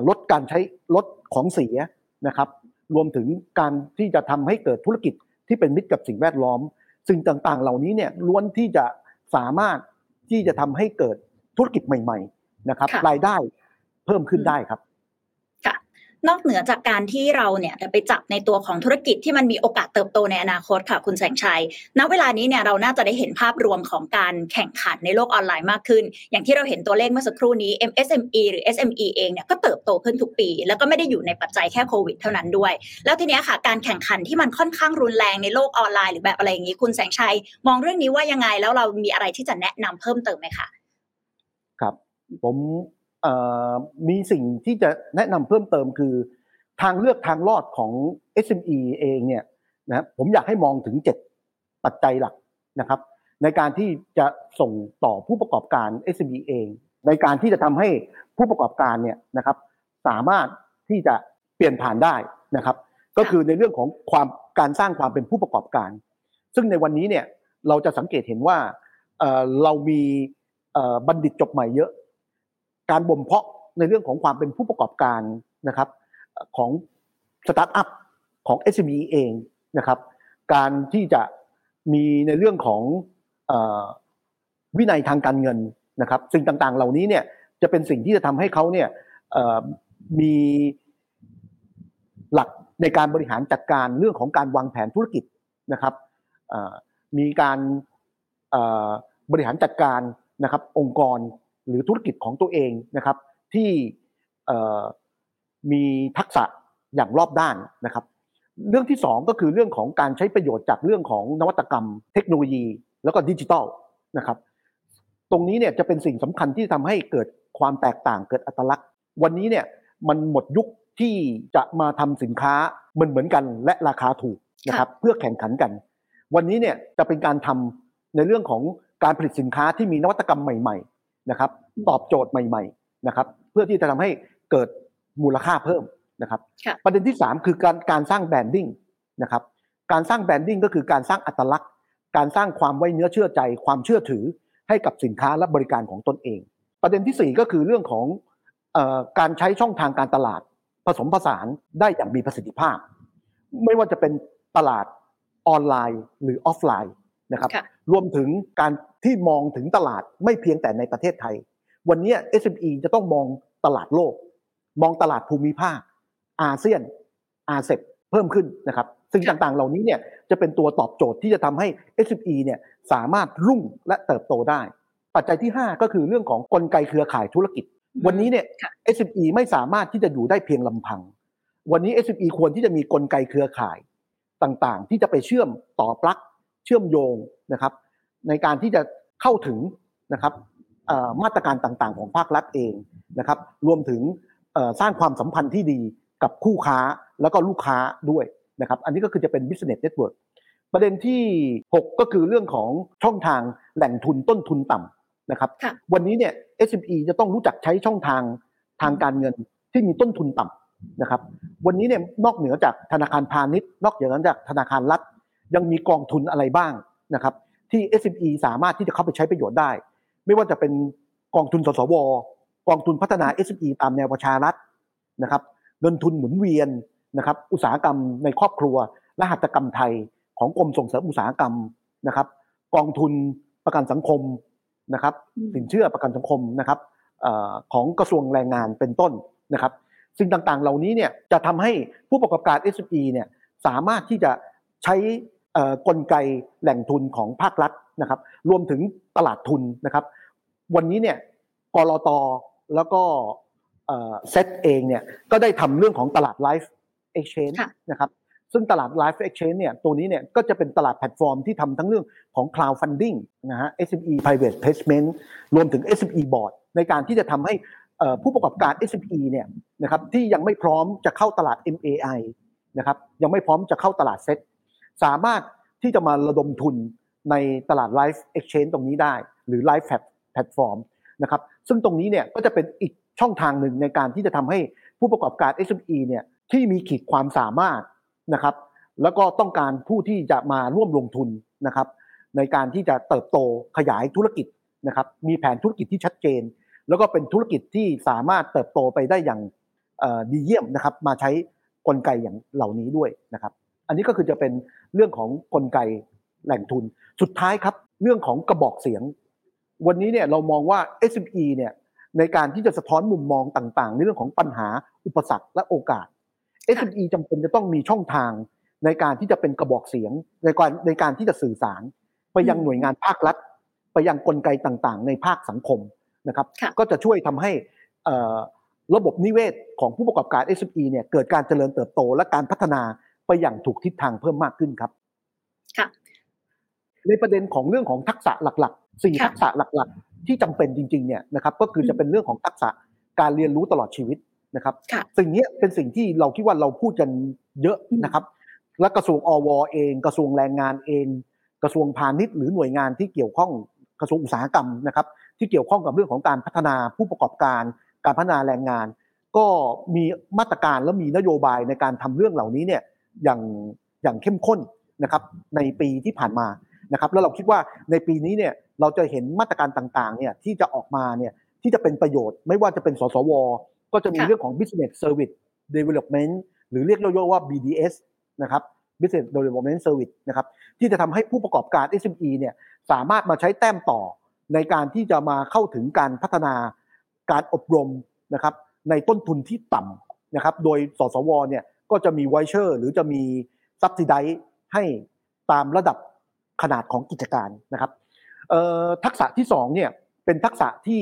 ลดการใช้ลดของเสียนะครับ รวมถึงการที่จะทำให้เกิดธุรกิจที่เป็นมิตรกับสิ่งแวดล้อม สิ่งต่างๆ เหล่านี้เนี่ยล้วนที่จะสามารถที่จะทำให้เกิดธุรกิจใหม่ ๆ นะครับ รายได้ เพิ่มขึ้นได้ครับนอกเหนือจากการที่เราเนี่ยไปจับในตัวของธุรกิจที่มันมีโอกาสเติบโตในอนาคตค่ะ คุณแสงชัย ณ เวลานี้เนี่ยเราน่าจะได้เห็นภาพรวมของการแข่งขันในโลกออนไลน์มากขึ้น อย่างที่เราเห็นตัวเลขเมื่อสักครู่นี้ MSME หรือ SME เองเนี่ยก็เติบโตขึ้นทุกปี แล้วก็ไม่ได้อยู่ในปัจจัยแค่โควิดเท่านั้นด้วย แล้วทีนี้ค่ะ การแข่งขันที่มันค่อนข้างรุนแรงในโลกออนไลน์หรือแบบอะไรอย่างนี้ คุณแสงชัย มองเรื่องนี้ว่ายังไงแล้วเรามีอะไรที่จะแนะนำเพิ่มเติมไหมคะ ครับ ผม มีสิ่งที่จะแนะนำเพิ่มเติมคือทางเลือกทางรอดของ SME เองเนี่ยนะผมอยากให้มองถึง 7 ปัจจัยหลักนะครับ ในการที่จะส่งต่อผู้ประกอบการ SME เอง ในการที่จะทำให้ผู้ประกอบการเนี่ยนะครับ สามารถที่จะเปลี่ยนผ่านได้นะครับ ก็คือในเรื่องของความการสร้างความเป็นผู้ประกอบการ ซึ่งในวันนี้เนี่ยเราจะสังเกตเห็นว่าเรามีบัณฑิตจบใหม่เยอะ การบ่มเพาะในเรื่องของความเป็นผู้ประกอบการนะครับของสตาร์ทอัพของ SME เองนะครับ การที่จะมีในเรื่องของวินัยทางการเงินนะครับสิ่งต่างๆ เหล่านี้เนี่ยจะเป็นสิ่งที่จะทำให้เขาเนี่ยมีหลักในการบริหารจัดการเรื่องของการวางแผนธุรกิจนะครับมีการบริหารจัดการนะครับองค์กร หรือธุรกิจของตัวเองนะครับ ที่มีทักษะอย่างรอบด้านนะครับ เรื่องที่ 2 ก็คือเรื่องของการใช้ประโยชน์จากเรื่องของนวัตกรรม เทคโนโลยี แล้วก็ดิจิทัลนะครับ ตรงนี้เนี่ยจะเป็นสิ่งสำคัญที่ทำให้เกิดความแตกต่างเกิดอัตลักษณ์ วันนี้เนี่ยมันหมดยุคที่จะมาทำสินค้าเหมือนเหมือนกันและราคาถูกนะครับเพื่อแข่งขันกัน วันนี้เนี่ยจะเป็นการทำในเรื่องของการผลิตสินค้าที่มีนวัตกรรมใหม่ๆ นะครับตอบโจทย์ใหม่ๆนะครับเพื่อที่จะทำให้เกิดมูลค่าเพิ่มนะครับประเด็นที่ 3 คือการการสร้าง branding นะครับการสร้าง branding ก็คือการสร้างอัตลักษณ์ การสร้างความไว้เนื้อเชื่อใจความเชื่อถือให้กับสินค้าและบริการของตนเอง ประเด็นที่ 4 ก็คือเรื่องของอการใช้ช่องทางการตลาด ผสมผสานได้อย่างมีประสิทธิภาพ ไม่ว่าจะเป็นตลาดออนไลน์หรือออฟไลน์ นะครับรวมถึงการที่มองถึงตลาดไม่เพียงแต่ในประเทศไทย วันนี้ SME จะต้องมองตลาดโลก มองตลาดภูมิภาค อาเซียน อาเซบเพิ่มขึ้นนะครับสิ่งต่างๆ เหล่านี้เนี่ยจะเป็นตัวตอบโจทย์ที่จะทำให้ SME เนี่ยสามารถรุ่งและเติบโตได้ ปัจจัยที่ 5 ก็คือเรื่องของกลไกเครือข่ายธุรกิจ วันนี้เนี่ย SME ไม่สามารถที่จะอยู่ได้เพียงลำพัง วันนี้ SME ควรที่จะมีกลไกเครือข่ายต่างๆ ที่จะไปเชื่อมต่อปลั๊กเชื่อมโยงนะครับ ในการที่จะเข้าถึงนะครับมาตรการต่างๆ ของภาครัฐเองนะครับ รวมถึงสร้างความสัมพันธ์ที่ดีกับคู่ค้าแล้วก็ลูกค้าด้วยนะครับ อันนี้ก็คือจะเป็น business network ประเด็นที่ 6 ก็คือเรื่องของช่องทางแหล่งทุนต้นทุนต่ำนะครับ วันนี้เนี่ย SME จะต้องรู้จักใช้ช่องทางทางการเงินที่มีต้นทุนต่ำนะครับ วันนี้เนี่ยนอกเหนือจากธนาคารพาณิชย์ นอกเหนือจากธนาคารรัฐ ยังมีกองทุนอะไรบ้างนะครับที่ SME สามารถที่จะเข้าไปใช้ประโยชน์ได้ ไม่ว่าจะเป็นกองทุนสสว กองทุนพัฒนา SME ตามแนวประชารัฐนะครับเงินทุนหมุนเวียนนะครับอุตสาหกรรมในครอบครัว และหัตถกรรมไทยของกรมส่งเสริมอุตสาหกรรมนะครับ กองทุนประกันสังคมนะครับสินเชื่อประกันสังคมนะครับของกระทรวงแรงงานเป็นต้นนะครับสิ่งต่างๆ เหล่านี้เนี่ยจะทำให้ผู้ประกอบการ SME เนี่ยสามารถที่จะใช้ กลไกแหล่งทุนของภาครัฐนะครับ รวมถึงตลาดทุนนะครับ วันนี้เนี่ยกลต. แล้วก็เซตเองเนี่ยก็ได้ทำเรื่องของตลาด LiVE Exchange นะครับซึ่งตลาด LiVE Exchange เนี่ยตัวนี้เนี่ยก็จะเป็นตลาดแพลตฟอร์มที่ทำทั้งเรื่องของ crowd funding นะฮะ SME private placement รวมถึง SME board ในการที่จะทำให้ผู้ประกอบการ SME เนี่ยนะครับที่ยังไม่พร้อมจะเข้าตลาด MAI นะครับยังไม่พร้อมจะเข้าตลาดเซ็ต สามารถที่จะมาระดมทุนในตลาด Life Exchange ตรงนี้ได้ หรือ Life Platform นะครับซึ่งตรงนี้เนี่ยก็จะเป็นอีกช่องทางหนึ่งในการที่จะทำให้ผู้ประกอบการ SME เนี่ยที่มีขีดความสามารถนะครับแล้วก็ต้องการผู้ที่จะมาร่วมลงทุนนะครับในการที่จะเติบโตขยายธุรกิจนะครับมีแผนธุรกิจที่ชัดเจน แล้วก็เป็นธุรกิจที่สามารถเติบโตไปได้อย่างดีเยี่ยมนะครับมาใช้กลไกอย่างเหล่านี้ด้วยนะครับ อันนี้ก็คือจะเป็นเรื่องของกลไกแหล่งทุน สุดท้ายครับเรื่องของกระบอกเสียง วันนี้เนี่ยเรามองว่า SME เนี่ยในการที่จะสะท้อนมุมมองต่างๆ ในเรื่องของปัญหาอุปสรรคและโอกาส SME จำเป็นจะต้องมีช่องทางในการที่จะเป็นกระบอกเสียง ในการในการที่จะสื่อสาร ไปยังหน่วยงานภาครัฐ ไปยังกลไกต่างๆ ในภาคสังคมนะครับ ก็จะช่วยทำให้ระบบนิเวศของผู้ประกอบการ SME เนี่ยเกิดการเจริญเติบโตและการพัฒนา ไปอย่างถูกทิศทางเพิ่มมากขึ้นครับค่ะในประเด็นของเรื่องของทักษะหลักๆสี่ทักษะหลักๆ ที่จำเป็นจริงๆเนี่ยนะครับก็คือจะเป็นเรื่องของทักษะการเรียนรู้ตลอดชีวิตนะครับ สิ่งนี้เป็นสิ่งที่เราคิดว่าเราพูดกันเยอะนะครับ และกระทรวงอวเอง กระทรวงแรงงานเอง กระทรวงพาณิชย์หรือหน่วยงานที่เกี่ยวข้องกระทรวงอุตสาหกรรมนะครับ ที่เกี่ยวข้องกับเรื่องของการพัฒนาผู้ประกอบการ การพัฒนาแรงงาน ก็มีมาตรการและมีนโยบายในการทำเรื่องเหล่านี้เนี่ย อย่างอย่างเข้มข้นนะครับในปีที่ผ่านมานะครับแล้วเราคิดว่าในปีนี้เนี่ยเราจะเห็นมาตรการต่างๆเนี่ยที่จะออกมาเนี่ยที่จะเป็นประโยชน์ ไม่ว่าจะเป็นสสว ก็จะมีเรื่องของ business service development หรือเรียกย่อๆว่า BDS นะครับ business development service นะครับที่จะทำให้ผู้ประกอบการ SME เนี่ยสามารถมาใช้แต้มต่อในการที่จะมาเข้าถึงการพัฒนาการอบรมนะครับในต้นทุนที่ต่ำนะครับโดยสสวเนี่ย ก็จะมีไวเชอร์หรือจะมีซับซิไดให้ตามระดับขนาดของกิจการนะครับทักษะที่2เนี่ยเป็นทักษะที่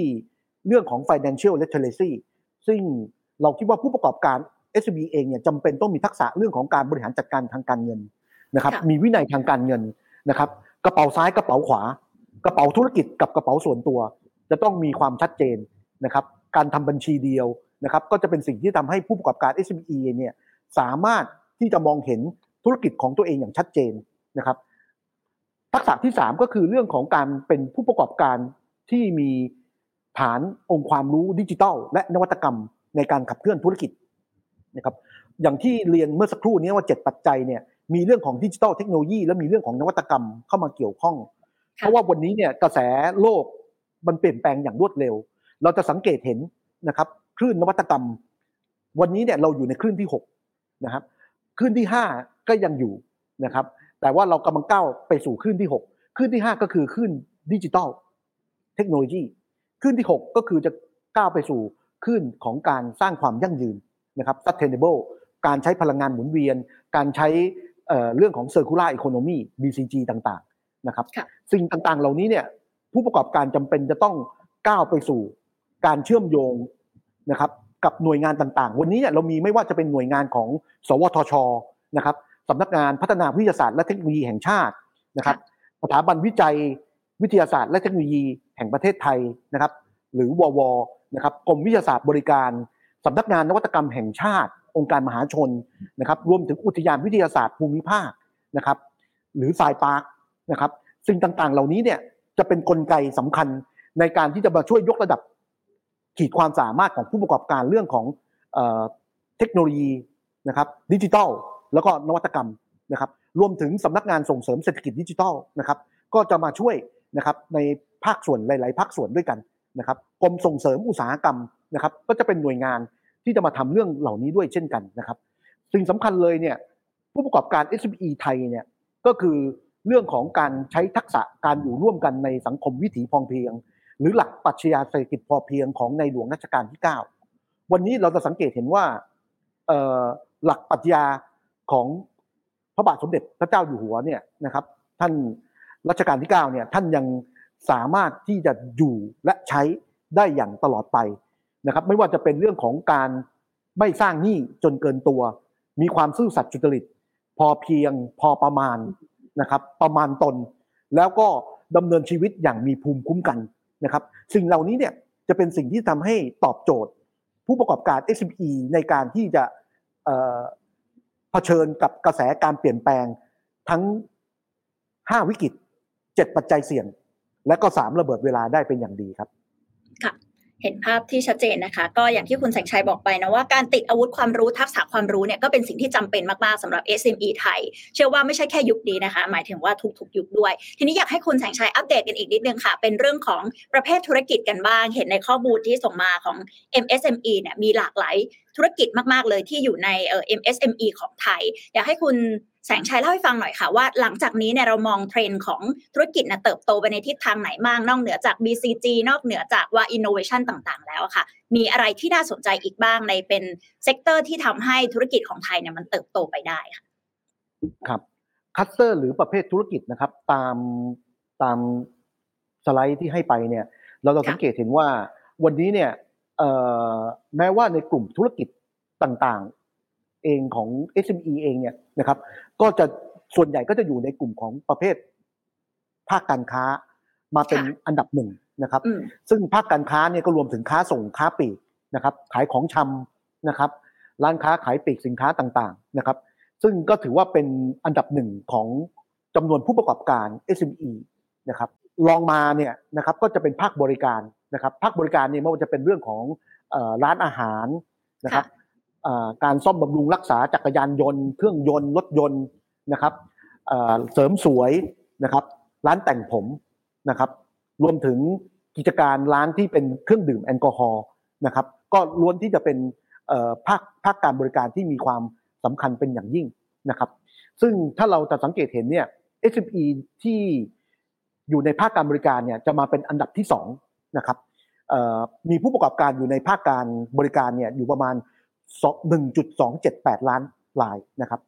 เรื่องของ financial literacy ซึ่งเราคิดว่าผู้ประกอบการ SME เองเนี่ยจำเป็นต้องมีทักษะเรื่องของการบริหารจัดการทางการเงินนะครับ มีวินัยทางการเงินนะครับ กระเป๋าซ้ายกระเป๋าขวา กระเป๋าธุรกิจกับกระเป๋าส่วนตัว จะต้องมีความชัดเจนนะครับ การทำบัญชีเดียวนะครับ ก็จะเป็นสิ่งที่ทำให้ผู้ประกอบการ SME เนี่ย สามารถที่จะมองเห็นธุรกิจของตัวเองอย่างชัดเจนนะครับ ทักษะที่ 3 ก็คือเรื่องของการเป็นผู้ประกอบการที่มีฐานองค์ความรู้ดิจิทัล และนวัตกรรมในการขับเคลื่อนธุรกิจนะครับอย่างที่เรียนเมื่อสักครู่นี้ว่า 7 ปัจจัยเนี่ยมีเรื่องของดิจิทัลเทคโนโลยีและมีเรื่องของนวัตกรรมเข้ามาเกี่ยวข้อง เพราะว่าวันนี้เนี่ยกระแสโลกมันเปลี่ยนแปลงอย่างรวดเร็ว เราจะสังเกตเห็นนะครับคลื่นนวัตกรรม วันนี้เนี่ยเราอยู่ในคลื่นที่ 6 นะครับคลื่นที่ 5 ก็ยังอยู่นะครับ แต่ว่าเรากำลังก้าวไปสู่คลื่นที่6คลื่นที่ 5 ก็คือคลื่นดิจิทัลเทคโนโลยีขึ้นที่ 6 ก็คือจะก้าวไปสู่ขึ้นของการสร้างความยั่งยืนนะครับ sustainable การใช้พลังงานหมุนเวียน การใช้เรื่องของ circular economy BCG ต่างๆนะครับ สิ่งต่างๆ เหล่านี้เนี่ยผู้ประกอบการจำเป็นจะต้องก้าวไปสู่การเชื่อมโยงนะครับ กับหน่วยงานต่างๆ วันนี้เนี่ยเรามีไม่ว่าจะเป็นหน่วยงานของ สวทชนะครับสำนักงานพัฒนาวิทยาศาสตร์และเทคโนโลยีแห่งชาตินะครับ สถาบันวิจัยวิทยาศาสตร์และเทคโนโลยีแห่งประเทศไทยนะครับ หรือววนะครับกรมวิทยาศาสตร์บริการสำนักงานนวัตกรรมแห่งชาติ องค์การมหาชนนะครับรวมถึงอุทยานวิทยาศาสตร์ภูมิภาคนะครับหรือสายปาร์คนะครับสิ่งต่างๆ เหล่านี้เนี่ยจะเป็นนกลไกสำคัญในการที่จะมาช่วยยกระดับ ขีดความสามารถของผู้ประกอบการเรื่องของเทคโนโลยีนะครับดิจิทัลแล้วก็นวัตกรรมนะครับรวมถึงสำนักงานส่งเสริมเศรษฐกิจดิจิทัลนะครับก็จะมาช่วยนะครับในภาคส่วนหลาย ๆ ภาคส่วนด้วยกันนะครับกรมส่งเสริมอุตสาหกรรมนะครับก็จะเป็นหน่วยงานที่จะมาทำเรื่องเหล่านี้ด้วยเช่นกันนะครับสิ่งสำคัญเลยเนี่ยผู้ประกอบการ SME ไทยเนี่ยก็คือเรื่องของการใช้ทักษะการอยู่ร่วมกันในสังคมวิถีพองเพียง หรือหลักปรัชญาเศรษฐกิจพอเพียงของในหลวงรัชกาลที่ 9 วันนี้เราจะสังเกตเห็นว่าหลักปรัชญาของพระบาทสมเด็จพระเจ้าอยู่หัวเนี่ยนะครับ ท่านรัชกาลที่9เนี่ยท่านยังสามารถที่จะอยู่และใช้ได้อย่างตลอดไปนะครับ ไม่ว่าจะเป็นเรื่องของการไม่สร้างหนี้จนเกินตัว มีความซื่อสัตย์จุจริต พอเพียงพอประมาณนะครับ ประมาณตน แล้วก็ดำเนินชีวิตอย่างมีภูมิคุ้มกัน นะครับสิ่งเหล่านี้เนี่ยจะเป็นสิ่งที่ทำให้ตอบโจทย์ ผู้ประกอบการ SME ในการที่จะเผชิญกับกระแสการเปลี่ยนแปลงทั้ง 5 วิกฤต 7 ปัจจัยเสี่ยง และก็ 3 ระเบิดเวลาได้เป็นอย่างดีครับ เห็นภาพที่ชัดเจนนะคะ ก็อย่างที่คุณแสงชัยบอกไปนะว่าการติดอาวุธความรู้ทักษะความรู้เนี่ยก็เป็นสิ่งที่จำเป็นมากๆสำหรับ SME ไทย เชื่อว่าไม่ใช่แค่ยุคนี้นะคะ หมายถึงว่าทุกๆ ยุคด้วย ทีนี้อยากให้คุณแสงชัยอัปเดตกันอีกนิดนึงค่ะ เป็นเรื่องของประเภทธุรกิจกันบ้าง เห็นในข้อมูลที่ส่งมาของ MSME เนี่ยมีหลากหลายธุรกิจมากๆเลยที่อยู่ในเอ่อ MSME ของไทย อยากให้คุณ แสงชัยเล่าให้ฟังหน่อยค่ะว่าหลังจากนี้เนี่ยเรามองเทรนด์ของธุรกิจนะเติบโตไปในทิศทางไหนบ้างนอกเหนือจาก BCG นอกเหนือจากว่า innovation ต่างๆ แล้วอะค่ะ มีอะไรที่น่าสนใจอีกบ้างในเป็นsector ที่ทำให้ธุรกิจของไทยเนี่ยมันเติบโตไปได้ค่ะครับ cluster หรือประเภทธุรกิจนะครับ ตามตามสไลด์ที่ให้ไปเนี่ย เราเราค่ะสังเกตเห็นว่าวันนี้เนี่ยเอ่อแม้ว่าในกลุ่มธุรกิจต่างๆ เองของ SME เองเนี่ยนะครับก็จะส่วนใหญ่ก็จะอยู่ในกลุ่มของประเภท ภาคการค้ามาเป็นค่ะอันดับหนึ่งนะครับอืมซึ่งภาคการค้าเนี่ยก็รวมถึงค้าส่งค้าปลีกนะครับ ขายของชำนะครับ ร้านค้าขายปลีกสินค้าต่างๆนะครับ ซึ่งก็ถือว่าเป็นอันดับหนึ่งของจำนวนผู้ประกอบการ SME นะครับลองมาเนี่ยนะครับก็จะเป็นภาคบริการนะครับ ภาคบริการเนี่ยไม่ว่าจะเป็นเรื่องของเอ่อร้านอาหารนะครับเอ่อ การซ่อมบำรุงรักษาจักรยานยนต์เครื่องยนต์รถยนต์นะครับเสริมสวยนะครับ ร้านแต่งผมนะครับ รวมถึงกิจการร้านที่เป็นเครื่องดื่มแอลกอฮอล์นะครับ ก็ล้วนที่จะเป็นภาคภาคการบริการที่มีความสำคัญเป็นอย่างยิ่งนะครับ ซึ่งถ้าเราจะสังเกตเห็นเนี่ย SME ที่อยู่ในภาคการบริการเนี่ยจะมาเป็นอันดับที่สองนะครับมีผู้ประกอบการอยู่ในภาคการบริการเนี่ยอยู่ประมาณ 1.278 ล้านรายนะครับ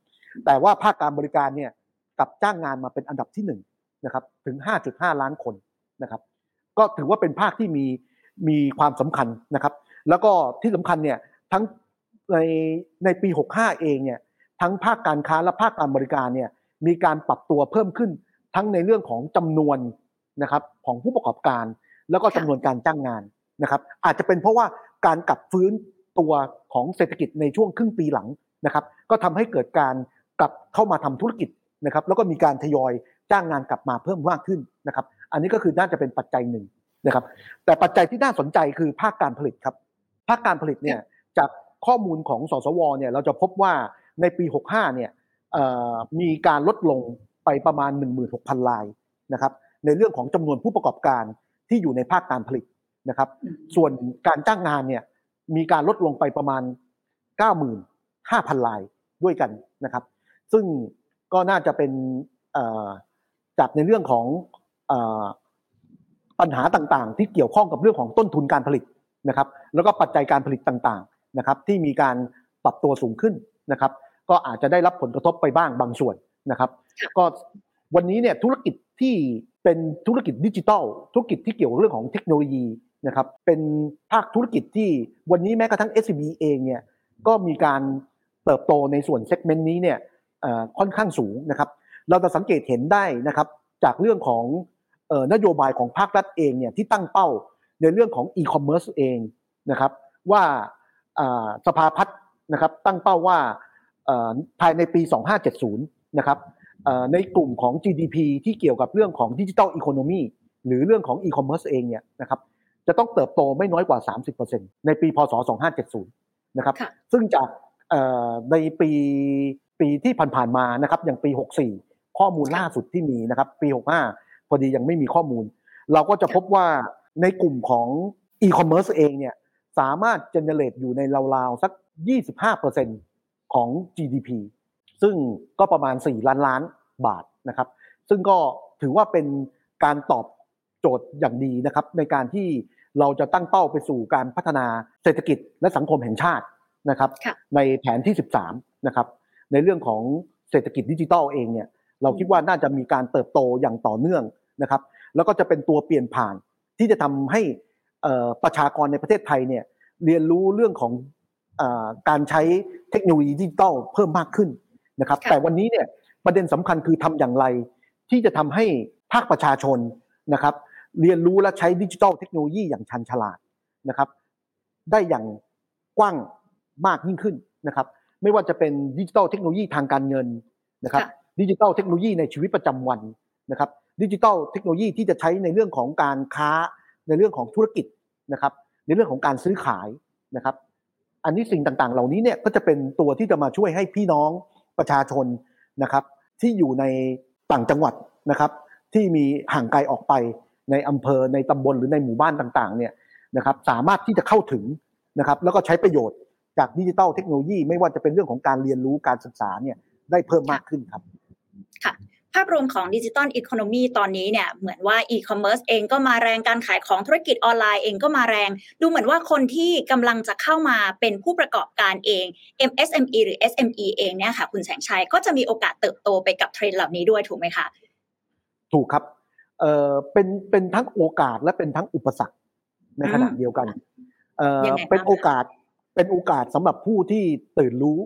แต่ว่าภาคการบริการเนี่ยกับจ้างงานมาเป็นอันดับที่หนึ่งนะครับถึง 5.5 ล้านคนนะครับก็ถือว่าเป็นภาคที่มีมีความสำคัญนะครับ แล้วก็ที่สำคัญเนี่ยทั้งในในปี 65 เองเนี่ยทั้งภาคการค้าและภาคการบริการเนี่ยมีการปรับตัวเพิ่มขึ้นทั้งในเรื่องของจำนวนนะครับของผู้ประกอบการ แล้วก็จำนวนการจ้างงานนะครับ อาจจะเป็นเพราะว่าการกลับฟื้น ตัวของเศรษฐกิจในช่วงครึ่งปีหลังนะครับ ก็ทำให้เกิดการกลับเข้ามาทำธุรกิจนะครับ แล้วก็มีการทยอยจ้างงานกลับมาเพิ่มมากขึ้นนะครับ อันนี้ก็คือน่าจะเป็นปัจจัยหนึ่งนะครับ แต่ปัจจัยที่น่าสนใจคือภาคการผลิตครับ ภาคการผลิตเนี่ยจากข้อมูลของสสวเนี่ยเราจะพบว่าในปี 65เนี่ยเอ่อมีการลดลงไปประมาณ 16,000รายนะครับ ในเรื่องของจำนวนผู้ประกอบการที่อยู่ในภาคการผลิตนะครับ ส่วนการจ้างงานเนี่ย มีการลดลงไปประมาณ 95,000รายด้วยกันนะครับ ซึ่งก็น่าจะเป็นเอ่อจากในเรื่องของเอ่อปัญหาต่างๆ ที่เกี่ยวข้องกับเรื่องของต้นทุนการผลิตนะครับ แล้วก็ปัจจัยการผลิตต่างๆนะครับ ที่มีการปรับตัวสูงขึ้นนะครับ ก็อาจจะได้รับผลกระทบไปบ้างบางส่วนนะครับ ก็วันนี้เนี่ยธุรกิจที่เป็นธุรกิจดิจิทัลธุรกิจที่เกี่ยวกับเรื่องของเทคโนโลยี นะครับเป็นภาคธุรกิจที่วันนี้แม้กระทั่ง SME เองเนี่ยก็มีการเติบโตในส่วนเซกเมนต์นี้เนี่ยค่อนข้างสูงนะครับเราจะสังเกตเห็นได้นะครับจากเรื่องของออนโยบายของภาครัฐเองเนี่ยที่ตั้งเป้าในเรื่องของอีคอมเมิร์ซเองนะครับว่าสภาพัฒน์นะครับตั้งเป้าว่าภายในปี 2570 นะครับในกลุ่มของ GDP ที่เกี่ยวกับเรื่องของดิจิทัลอีโคโนมีหรือเรื่องของอีคอมเมิร์ซเองเนี่ยนะครับ จะต้องเติบโตไม่น้อยกว่า 30%ในปีพศ 2570 นะครับค่ะซึ่งจากเอ่อในปีปีที่ผ่านๆมานะครับอย่างปี 64 ข้อมูลล่าสุดที่มีนะครับ ปี 65 พอดียังไม่มีข้อมูล เราก็จะพบว่าในกลุ่มของอีคอมเมิร์ซเองเนี่ยสามารถเจเนเรตอยู่ในราวๆสัก 25%ของ GDP ซึ่งก็ประมาณ 4 ล้านล้านบาทนะครับ ซึ่งก็ถือว่าเป็นการตอบโจทย์อย่างดีนะครับ ในการที่ เราจะตั้งเป้าไปสู่การพัฒนาเศรษฐกิจและสังคมแห่งชาตินะครับค่ะในแผนที่ 13นะครับในเรื่องของเศรษฐกิจดิจิทัลเองเนี่ยเราคิดว่าน่าจะมีการเติบโตอย่างต่อเนื่องนะครับแล้วก็จะเป็นตัวเปลี่ยนผ่านที่จะทำให้เอ่อประชากรในประเทศไทยเนี่ยเรียนรู้เรื่องของเออการใช้เทคโนโลยีดิจิทัลเพิ่มมากขึ้นนะครับค่ะแต่วันนี้เนี่ยประเด็นสำคัญคือทำอย่างไร ที่จะทำให้ภาคประชาชนนะครับ เรียนรู้และใช้ดิจิทัลเทคโนโลยีอย่างชันฉลาดนะครับ ได้อย่างกว้างมากยิ่งขึ้นนะครับ ไม่ว่าจะเป็นดิจิทัลเทคโนโลยีทางการเงินนะครับค่ะดิจิทัลเทคโนโลยีในชีวิตประจำวันนะครับดิจิทัลเทคโนโลยีที่จะใช้ในเรื่องของการค้าในเรื่องของธุรกิจนะครับ ในเรื่องของการซื้อขายนะครับ อันนี้สิ่งต่างๆ เหล่านี้เนี่ยก็จะเป็นตัวที่จะมาช่วยให้พี่น้องประชาชนนะครับ ที่อยู่ในต่างจังหวัดนะครับ ที่มีห่างไกลออกไป ในอำเภอในตำบลหรือในหมู่บ้านต่างๆเนี่ยนะครับสามารถที่จะเข้าถึงนะครับแล้วก็ใช้ประโยชน์จากดิจิทัลเทคโนโลยีไม่ว่าจะเป็นเรื่องของการเรียนรู้การศึกษาเนี่ยได้เพิ่มมากขึ้นครับค่ะภาพรวมของ digital economy ตอนนี้เนี่ยเหมือนว่าอีคอมเมิร์ซเองก็มาแรงการขายของธุรกิจออนไลน์เองก็มาแรง ดูเหมือนว่าคนที่กำลังจะเข้ามาเป็นผู้ประกอบการเอง MSME หรือ SME เองเนี่ยค่ะคุณแสงชัยก็จะมีโอกาสเติบโตไปกับเทรนด์เหล่านี้ด้วยถูกไหมคะ ถูกครับ เอ่อเป็นเป็นทั้งโอกาสและเป็นทั้งอุปสรรคในขณะอืมเดียวกันเอ่อยังไงบ้างเป็นโอกาสเป็นโอกาสสำหรับผู้ที่ตื่นรู้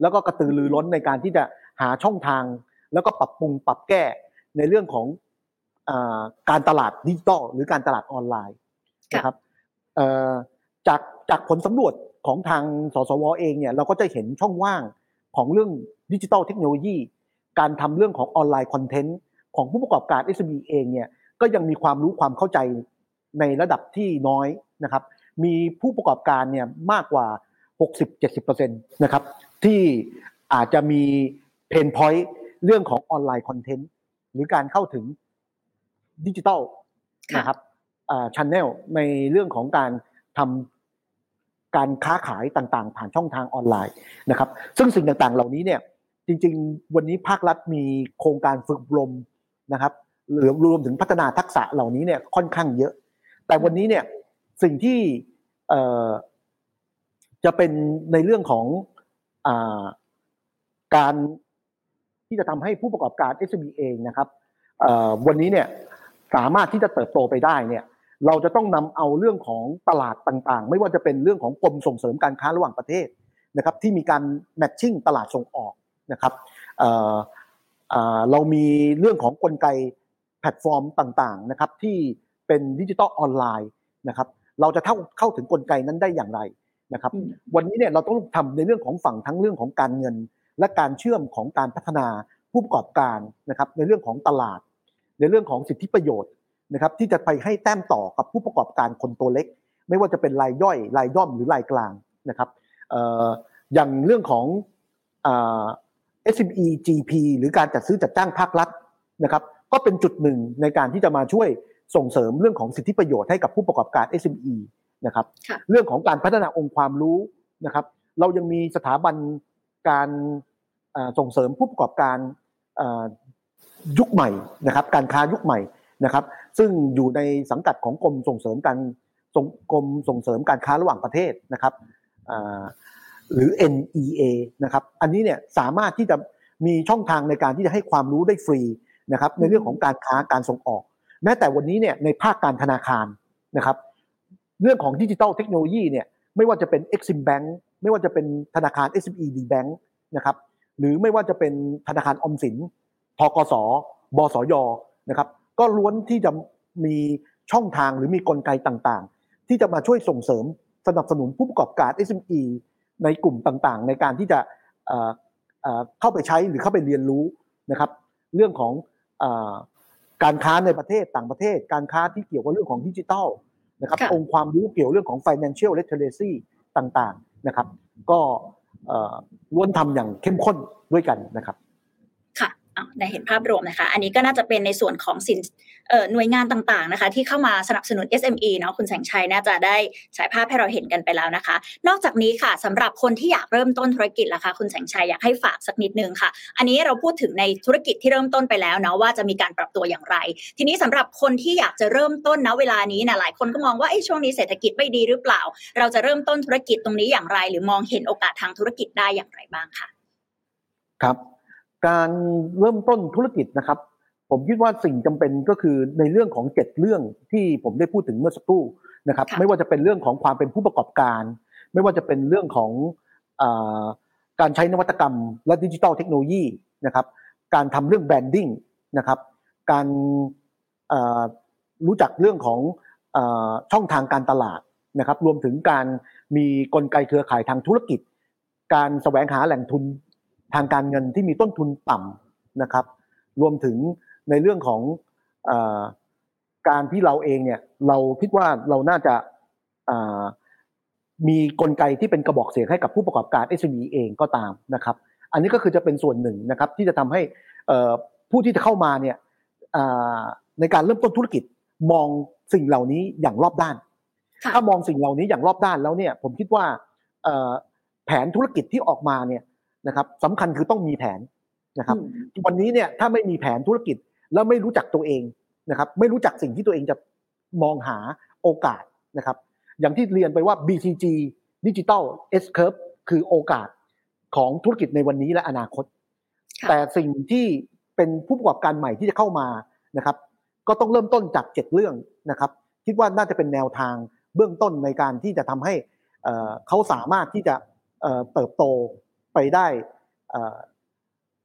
แล้วก็กระตือรือร้นในการที่จะหาช่องทาง แล้วก็ปรับปรุงปรับแก้ในเรื่องของเอ่อการตลาดดิจิตอลหรือการตลาดออนไลน์นะครับเอ่อจากจากผลสำรวจของทางสสวเองเนี่ยเราก็จะเห็นช่องว่างของเรื่องดิจิทัลเทคโนโลยี การทำเรื่องของ online content ของผู้ประกอบการ SME เองเนี่ยก็ยังมีความรู้ความเข้าใจในระดับที่น้อยนะครับ มีผู้ประกอบการเนี่ยมากกว่า 60-70%นะครับที่อาจจะมี pain point เรื่องของ online content หรือการเข้าถึงดิจิทัลค่ะนะครับ channel ในเรื่องของการทำการค้าขายต่างๆ ผ่านช่องทางออนไลน์นะครับ ซึ่งสิ่งต่างๆ เหล่านี้เนี่ยจริง ๆ วันนี้ภาครัฐมีโครงการฝึกอบรม นะครับหรือรวมถึงพัฒนาทักษะเหล่านี้เนี่ยค่อนข้างเยอะ แต่วันนี้เนี่ยสิ่งที่จะเป็นในเรื่องของอการที่จะทำให้ผู้ประกอบการ SME เองนะครับวันนี้เนี่ยสามารถที่จะเติบโตไปได้เนี่ยเราจะต้องนำเอาเรื่องของตลาดต่างๆ ไม่ว่าจะเป็นเรื่องของกรมส่งเสริมการค้าระหว่างประเทศนะครับที่มีการ matching ตลาดส่งออกนะครับ เอ่อเอ่อเรามีเรื่องของกลไกแพลตฟอร์มต่างๆนะครับที่เป็นดิจิทัลออนไลน์นะครับเราจะเข้าเข้าถึงกลไกนั้นได้อย่างไรนะครับอืมวันนี้เนี่ยเราต้องทำในเรื่องของฝั่งทั้งเรื่องของการเงิน และการเชื่อมของการพัฒนาผู้ประกอบการนะครับในเรื่องของตลาด ในเรื่องของสิทธิประโยชน์นะครับที่จะไปให้แต้มต่อกับผู้ประกอบการคนตัวเล็ก ไม่ว่าจะเป็นรายย่อยรายย่อมหรือรายกลางนะครับเอ่ออย่างเรื่องของอ่า SME GP หรือการจัดซื้อจัดจ้างภาครัฐนะครับก็เป็นจุดหนึ่งในการที่จะมาช่วยส่งเสริมเรื่องของสิทธิประโยชน์ให้กับผู้ประกอบการ SME นะครับค่ะเรื่องของการพัฒนาองค์ความรู้นะครับเรายังมีสถาบันการเอ่อส่งเสริมผู้ประกอบการเอ่อยุคใหม่นะครับการค้ายุคใหม่นะครับซึ่งอยู่ในสังกัดของกรมส่งเสริมการส่งกรมส่งเสริมการค้าระหว่างประเทศนะครับอ่า หรือ NEA นะครับอันนี้เนี่ยสามารถที่จะมีช่องทางในการที่จะให้ความรู้ได้ฟรีนะครับในเรื่องของการค้าการส่งออก แม้แต่วันนี้เนี่ยในภาคการธนาคารนะครับเรื่องของดิจิทัลเทคโนโลยีเนี่ยไม่ว่าจะเป็น Exim Bank ไม่ว่าจะเป็นธนาคาร SME D Bank นะครับหรือไม่ว่าจะเป็นธนาคารออมสินทกสบสยนะครับก็ล้วนที่จะมีช่องทางหรือมีกลไกต่างๆ ที่จะมาช่วยส่งเสริมสนับสนุนผู้ประกอบการ SME ในกลุ่มต่างๆ ในการที่จะเอ่อเอ่อเข้าไปใช้หรือเข้าไปเรียนรู้นะครับ เรื่องของเออการค้าในประเทศต่างประเทศ การค้าที่เกี่ยวกับเรื่องของดิจิทัลนะครับค่ะองค์ความรู้เกี่ยวเรื่องของ financial literacy ต่างๆนะครับ ก็เอ่อล้วนทำอย่างเข้มข้นด้วยกันนะครับค่ะอ้าว ได้เห็นภาพรวมนะคะ อันนี้ก็น่าจะเป็นในส่วนของสินหน่วยงานต่างๆนะคะ ที่เข้ามาสนับสนุน SME เนาะคุณแสงชัยน่าจะได้ฉายภาพให้เราเห็นกันไปแล้วนะคะ นอกจากนี้ค่ะสำหรับคนที่อยากเริ่มต้นธุรกิจล่ะคะ คุณแสงชัยอยากให้ฝากสักนิดนึงค่ะ อันนี้เราพูดถึงในธุรกิจที่เริ่มต้นไปแล้วเนาะว่าจะมีการปรับตัวอย่างไร ทีนี้สำหรับคนที่อยากจะเริ่มต้นนะเวลานี้นะหลายคนก็มองว่าเอ้ช่วงนี้เศรษฐกิจไม่ดีหรือเปล่า เราจะเริ่มต้นธุรกิจตรงนี้อย่างไร หรือมองเห็นโอกาสทางธุรกิจได้อย่างไรบ้างค่ะ ครับ การเริ่มต้นธุรกิจนะครับ ผมคิดว่าสิ่งจำเป็นก็คือในเรื่องของเจ็ดเรื่องที่ผมได้พูดถึงเมื่อสักครู่นะครับค่ะไม่ว่าจะเป็นเรื่องของความเป็นผู้ประกอบการ ไม่ว่าจะเป็นเรื่องของอาการใช้นวัตกรรม และดิจิทัลเทคโนโลยีนะครับการทำเรื่องแบรนดิ้งนะครับ การอ่ารู้จักเรื่องของอาช่องทางการตลาดนะครับ รวมถึงการมีกลไกเครือข่ายทางธุรกิจ การแสวงหาแหล่งทุน ทางการเงินที่มีต้นทุนต่ำนะครับ รวมถึงในเรื่องของเออการที่เราเองเนี่ยเราคิดว่าเราน่าจะมีกลไกที่เป็นกระบอกเสียงให้กับผู้ประกอบการ SME เองก็ตามนะครับ อันนี้ก็คือจะเป็นส่วนหนึ่งนะครับ ที่จะทำให้ผู้ที่จะเข้ามาเนี่ยในการเริ่มต้นธุรกิจมองสิ่งเหล่านี้อย่างรอบด้าน ถ้ามองสิ่งเหล่านี้อย่างรอบด้านแล้วเนี่ยผมคิดว่าแผนธุรกิจที่ออกมาเนี่ย นะครับสำคัญคือต้องมีแผนนะครับ วันนี้เนี่ยถ้าไม่มีแผนธุรกิจแล้วไม่รู้จักตัวเองนะครับ ไม่รู้จักสิ่งที่ตัวเองจะมองหาโอกาสนะครับ อย่างที่เรียนไปว่า BCG Digital S Curve คือโอกาสของธุรกิจในวันนี้และอนาคต แต่สิ่งที่เป็นผู้ประกอบการใหม่ที่จะเข้ามานะครับ ก็ต้องเริ่มต้นจากเจ็ดเรื่องนะครับ คิดว่าน่าจะเป็นแนวทางเบื้องต้นในการที่จะทำให้เขาสามารถที่จะเติบโต ไปได้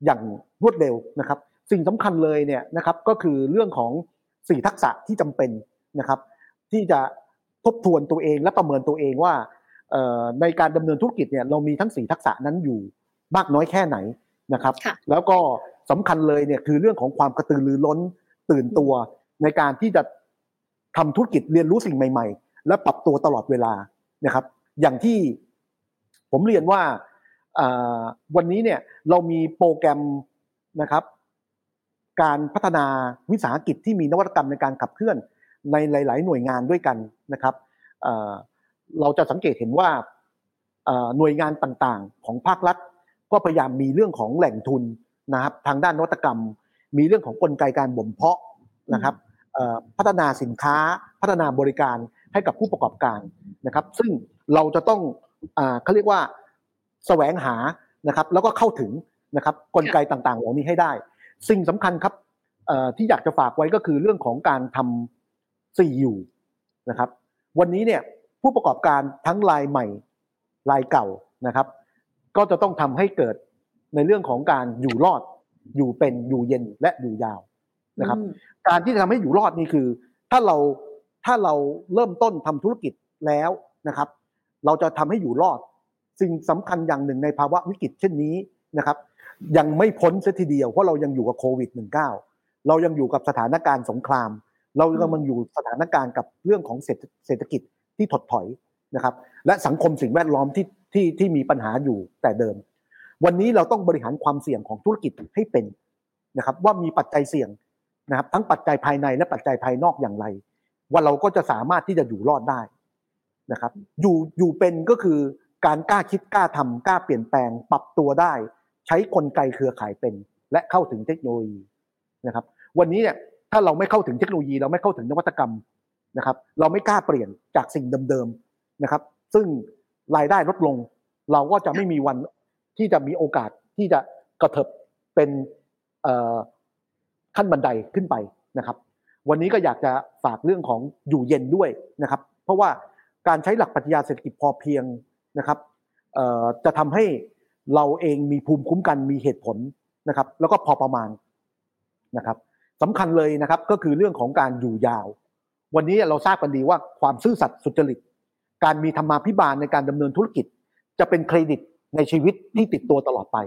อย่างรวดเร็วนะครับ สิ่งสำคัญเลยเนี่ยนะครับก็คือเรื่องของสี่ทักษะที่จำเป็นนะครับ ที่จะทบทวนตัวเองและประเมินตัวเองว่าในการดำเนินธุรกิจเนี่ยเรามีทั้งสี่ทักษะนั้นอยู่มากน้อยแค่ไหนนะครับ แล้วก็สำคัญเลยเนี่ยคือเรื่องของความกระตือรือร้นตื่นตัวในการที่จะทำธุรกิจเรียนรู้สิ่งใหม่ ๆ และปรับตัวตลอดเวลานะครับ อย่างที่ผมเรียนว่า วันนี้เนี่ยเรามีโปรแกรมนะครับ การพัฒนาวิสาหกิจที่มีนวัตกรรมในการขับเคลื่อนในหลาย ๆ หน่วยงานด้วยกันนะครับเราจะสังเกตเห็นว่าหน่วยงานต่างๆ ของภาครัฐ ก็พยายามมีเรื่องของแหล่งทุนนะครับ ทางด้านนวัตกรรม มีเรื่องของกลไกการบ่มเพาะนะครับพัฒนาสินค้าพัฒนาบริการให้กับผู้ประกอบการนะครับ ซึ่งเราจะต้องเขาเรียกว่า แสวงหานะครับ แล้วก็เข้าถึงนะครับกลไกต่างๆ เหล่านี้ให้ได้ สิ่งสำคัญครับที่อยากจะฝากไว้ก็คือเรื่องของการทำ 4U นะครับ วันนี้เนี่ยผู้ประกอบการทั้งรายใหม่รายเก่านะครับ ก็จะต้องทำให้เกิดในเรื่องของการอยู่รอด อยู่เป็นอยู่เย็นและอยู่ยาวนะครับ การที่จะทำให้อยู่รอดนี่คือ ถ้าเราถ้าเราเริ่มต้นทำธุรกิจแล้วนะครับ เราจะทำให้อยู่รอด สิ่งสำคัญอย่างหนึ่งในภาวะวิกฤตเช่นนี้นะครับ ยังไม่พ้นเสียทีเดียวเพราะเรายังอยู่กับโควิด -19 เรายังอยู่กับสถานการณ์สงคราม เรากำลังอยู่สถานการณ์กับเรื่องของเศรษฐกิจที่ถดถอยนะครับ และสังคมสิ่งแวดล้อมที่ที่ที่มีปัญหาอยู่แต่เดิม วันนี้เราต้องบริหารความเสี่ยงของธุรกิจให้เป็นนะครับ ว่ามีปัจจัยเสี่ยงนะครับ ทั้งปัจจัยภายในและปัจจัยภายนอกอย่างไร ว่าเราก็จะสามารถที่จะอยู่รอดได้นะครับ อยู่อยู่เป็นก็คือ การกล้าคิดกล้าทำกล้าเปลี่ยนแปลงปรับตัวได้ ใช้กลไกเครือข่ายเป็น และเข้าถึงเทคโนโลยีนะครับ วันนี้เนี่ยถ้าเราไม่เข้าถึงเทคโนโลยี เราไม่เข้าถึงนวัตกรรมนะครับ เราไม่กล้าเปลี่ยนจากสิ่งเดิมๆนะครับ ซึ่งรายได้ลดลง เราก็จะไม่มีวันที่จะมีโอกาสที่จะกระเถิบเป็นขั้นบันไดขึ้นไปนะครับ วันนี้ก็อยากจะฝากเรื่องของอยู่เย็นด้วยนะครับ เพราะว่าการใช้หลักปรัชญาเศรษฐกิจพอเพียง นะครับจะทำให้เราเองมีภูมิคุ้มกันมีเหตุผลนะครับ แล้วก็พอประมาณนะครับสำคัญเลยนะครับก็คือเรื่องของการอยู่ยาว วันนี้เราทราบกันดีว่าความซื่อสัตย์สุจริต การมีธรรมาภิบาลในการดำเนินธุรกิจ จะเป็นเครดิตในชีวิตที่ติดตัวตลอดไป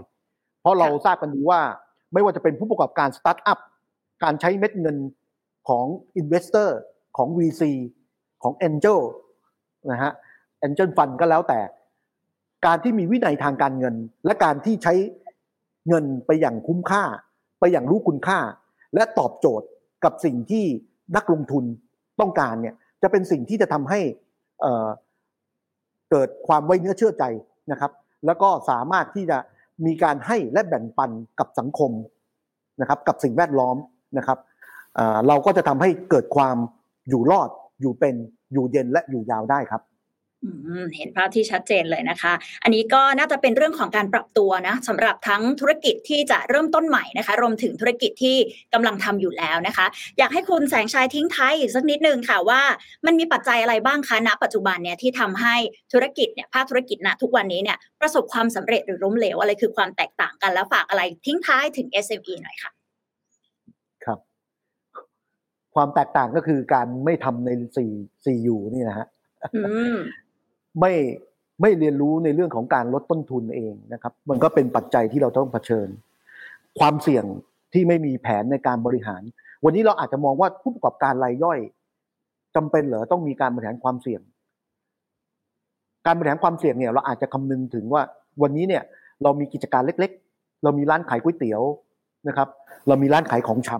เพราะเราทราบกันดีว่าไม่ว่าจะเป็นผู้ประกอบการสตาร์ทอัพการใช้เม็ดเงินของ investor ของ VC ของ Angel นะฮะ Angel Fund ก็แล้วแต่ การที่มีวินัยทางการเงิน และการที่ใช้เงินไปอย่างคุ้มค่า ไปอย่างรู้คุณค่า และตอบโจทย์กับสิ่งที่นักลงทุนต้องการเนี่ยจะเป็นสิ่งที่จะทำให้เกิดความไว้เนื้อเชื่อใจนะครับ แล้วก็สามารถที่จะมีการให้และแบ่งปันกับสังคมนะครับ กับสิ่งแวดล้อมนะครับเราก็จะทำให้เกิดความอยู่รอดอยู่เป็นอยู่เย็นและอยู่ยาวได้ครับ เห็นภาพที่ชัดเจนเลยนะคะ อันนี้ก็น่าจะเป็นเรื่องของการปรับตัวนะสำหรับทั้งธุรกิจที่จะเริ่มต้นใหม่นะคะ รวมถึงธุรกิจที่กำลังทำอยู่แล้วนะคะ อยากให้คุณแสงชัยทิ้งท้ายอีกสักนิดนึงค่ะว่า มันมีปัจจัยอะไรบ้างคะณ ปัจจุบันเนี่ยที่ทำให้ธุรกิจเนี่ยภาคธุรกิจณทุกวันนี้เนี่ยประสบความสำเร็จหรือล้มเหลวอะไรคือความแตกต่างกันแล้วฝากอะไรทิ้งท้ายถึง SME หน่อยค่ะ ครับ ความแตกต่างก็คือการไม่ทำในสี่สี่อยู่นี่นะฮะ ไม่ไม่เรียนรู้ในเรื่องของการลดต้นทุนเองนะครับ มันก็เป็นปัจจัยที่เราต้องเผชิญ ความเสี่ยงที่ไม่มีแผนในการบริหาร วันนี้เราอาจจะมองว่าผู้ประกอบการรายย่อยจำเป็นเหรอต้องมีการบริหารความเสี่ยง การบริหารความเสี่ยงเนี่ย เราอาจจะคำนึงถึงว่า วันนี้เนี่ย เรามีกิจการเล็ก ๆ เรามีร้านขายก๋วยเตี๋ยวนะครับ เรามีร้านขายของช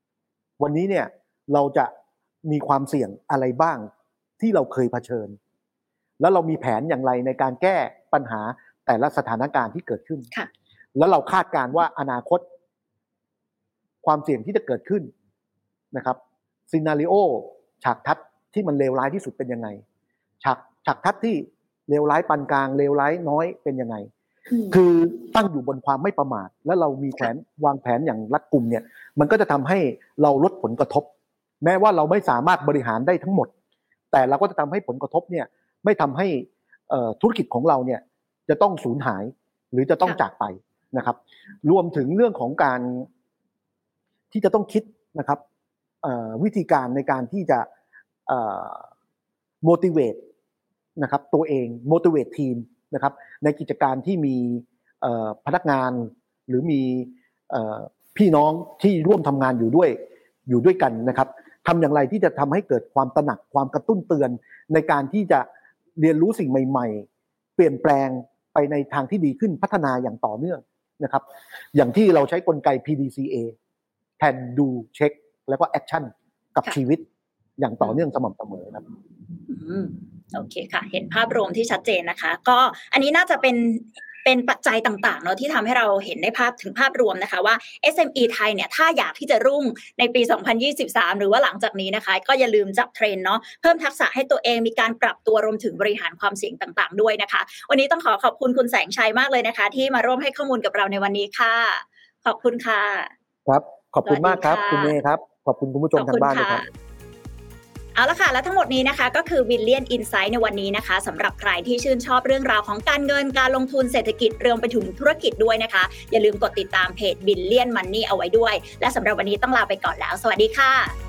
ำวันนี้เนี่ยเราจะมีความเสี่ยงอะไรบ้างที่เราเคยเผชิญ แล้วเรามีแผนอย่างไรในการแก้ปัญหาแต่ละสถานการณ์ที่เกิดขึ้นค่ะแล้วเราคาดการณ์ว่าอนาคต ความเสี่ยงที่จะเกิดขึ้นนะครับซีนารีโอฉากทัศน์ที่มันเลวร้ายที่สุดเป็นยังไง ฉากฉากทัศน์ที่เลวร้ายปานกลางเลวร้ายน้อยเป็นยังไง คือตั้งอยู่บนความไม่ประมาท และเรามีแผนวางแผนอย่างรัดกุมเนี่ย มันก็จะทำให้เราลดผลกระทบ แม้ว่าเราไม่สามารถบริหารได้ทั้งหมด แต่เราก็จะทำให้ผลกระทบเนี่ย ไม่ทำให้เอ่อธุรกิจของเราเนี่ยจะต้องสูญหายหรือจะต้องค่ะจากไปนะครับ รวมถึงเรื่องของการที่จะต้องคิดนะครับเอ่อวิธีการในการที่จะเอ่อ motivate นะครับตัวเอง motivate ทีมนะครับ ในกิจการที่มีเอ่อพนักงานหรือมีเอ่อพี่น้องที่ร่วมทำงานอยู่ด้วยอยู่ด้วยกันนะครับทำอย่างไรที่จะทำให้เกิดความตระหนักความกระตุ้นเตือนในการที่จะ เรียนรู้สิ่งใหม่ ๆ เปลี่ยนแปลงไปในทางที่ดีขึ้นพัฒนาอย่างต่อเนื่องนะครับ อย่างที่เราใช้กลไก PDCA plan do check แล้วก็ action กับชีวิตอย่างต่อเนื่องสม่ำเสมอครับอืมโอเคค่ะ เห็นภาพรวมที่ชัดเจนนะคะ ก็อันนี้น่าจะเป็น เป็นปัจจัยต่างๆเนาะที่ทำให้เราเห็นได้ภาพถึงภาพรวมนะคะว่า SME ไทยเนี่ยถ้าอยากที่จะรุ่งในปี 2023 หรือว่าหลังจากนี้นะคะ ก็อย่าลืมจับเทรนด์เนาะเพิ่มทักษะให้ตัวเองมีการปรับตัวรวมถึงบริหารความเสี่ยงต่างๆ ด้วยนะคะ วันนี้ต้องขอขอบคุณคุณแสงชัยมากเลยนะคะ ที่มาร่วมให้ข้อมูลกับเราในวันนี้ค่ะ ขอบคุณค่ะ ครับ ขอบคุณมากครับสวัสดีค่ะคุณเมย์ครับ ขอบคุณคุณผู้ชมทางบ้านด้วยครับ เอาละค่ะ และทั้งหมดนี้นะคะก็คือ Billion Insight ในวันนี้นะคะสำหรับใครที่ชื่นชอบเรื่องราวของการเงินการลงทุนเศรษฐกิจรวมไปถึงธุรกิจด้วยนะคะ อย่าลืมกดติดตามเพจวิลเลียนมันนี่เอาไว้ด้วย และสำหรับวันนี้ต้องลาไปก่อนแล้ว สวัสดีค่ะ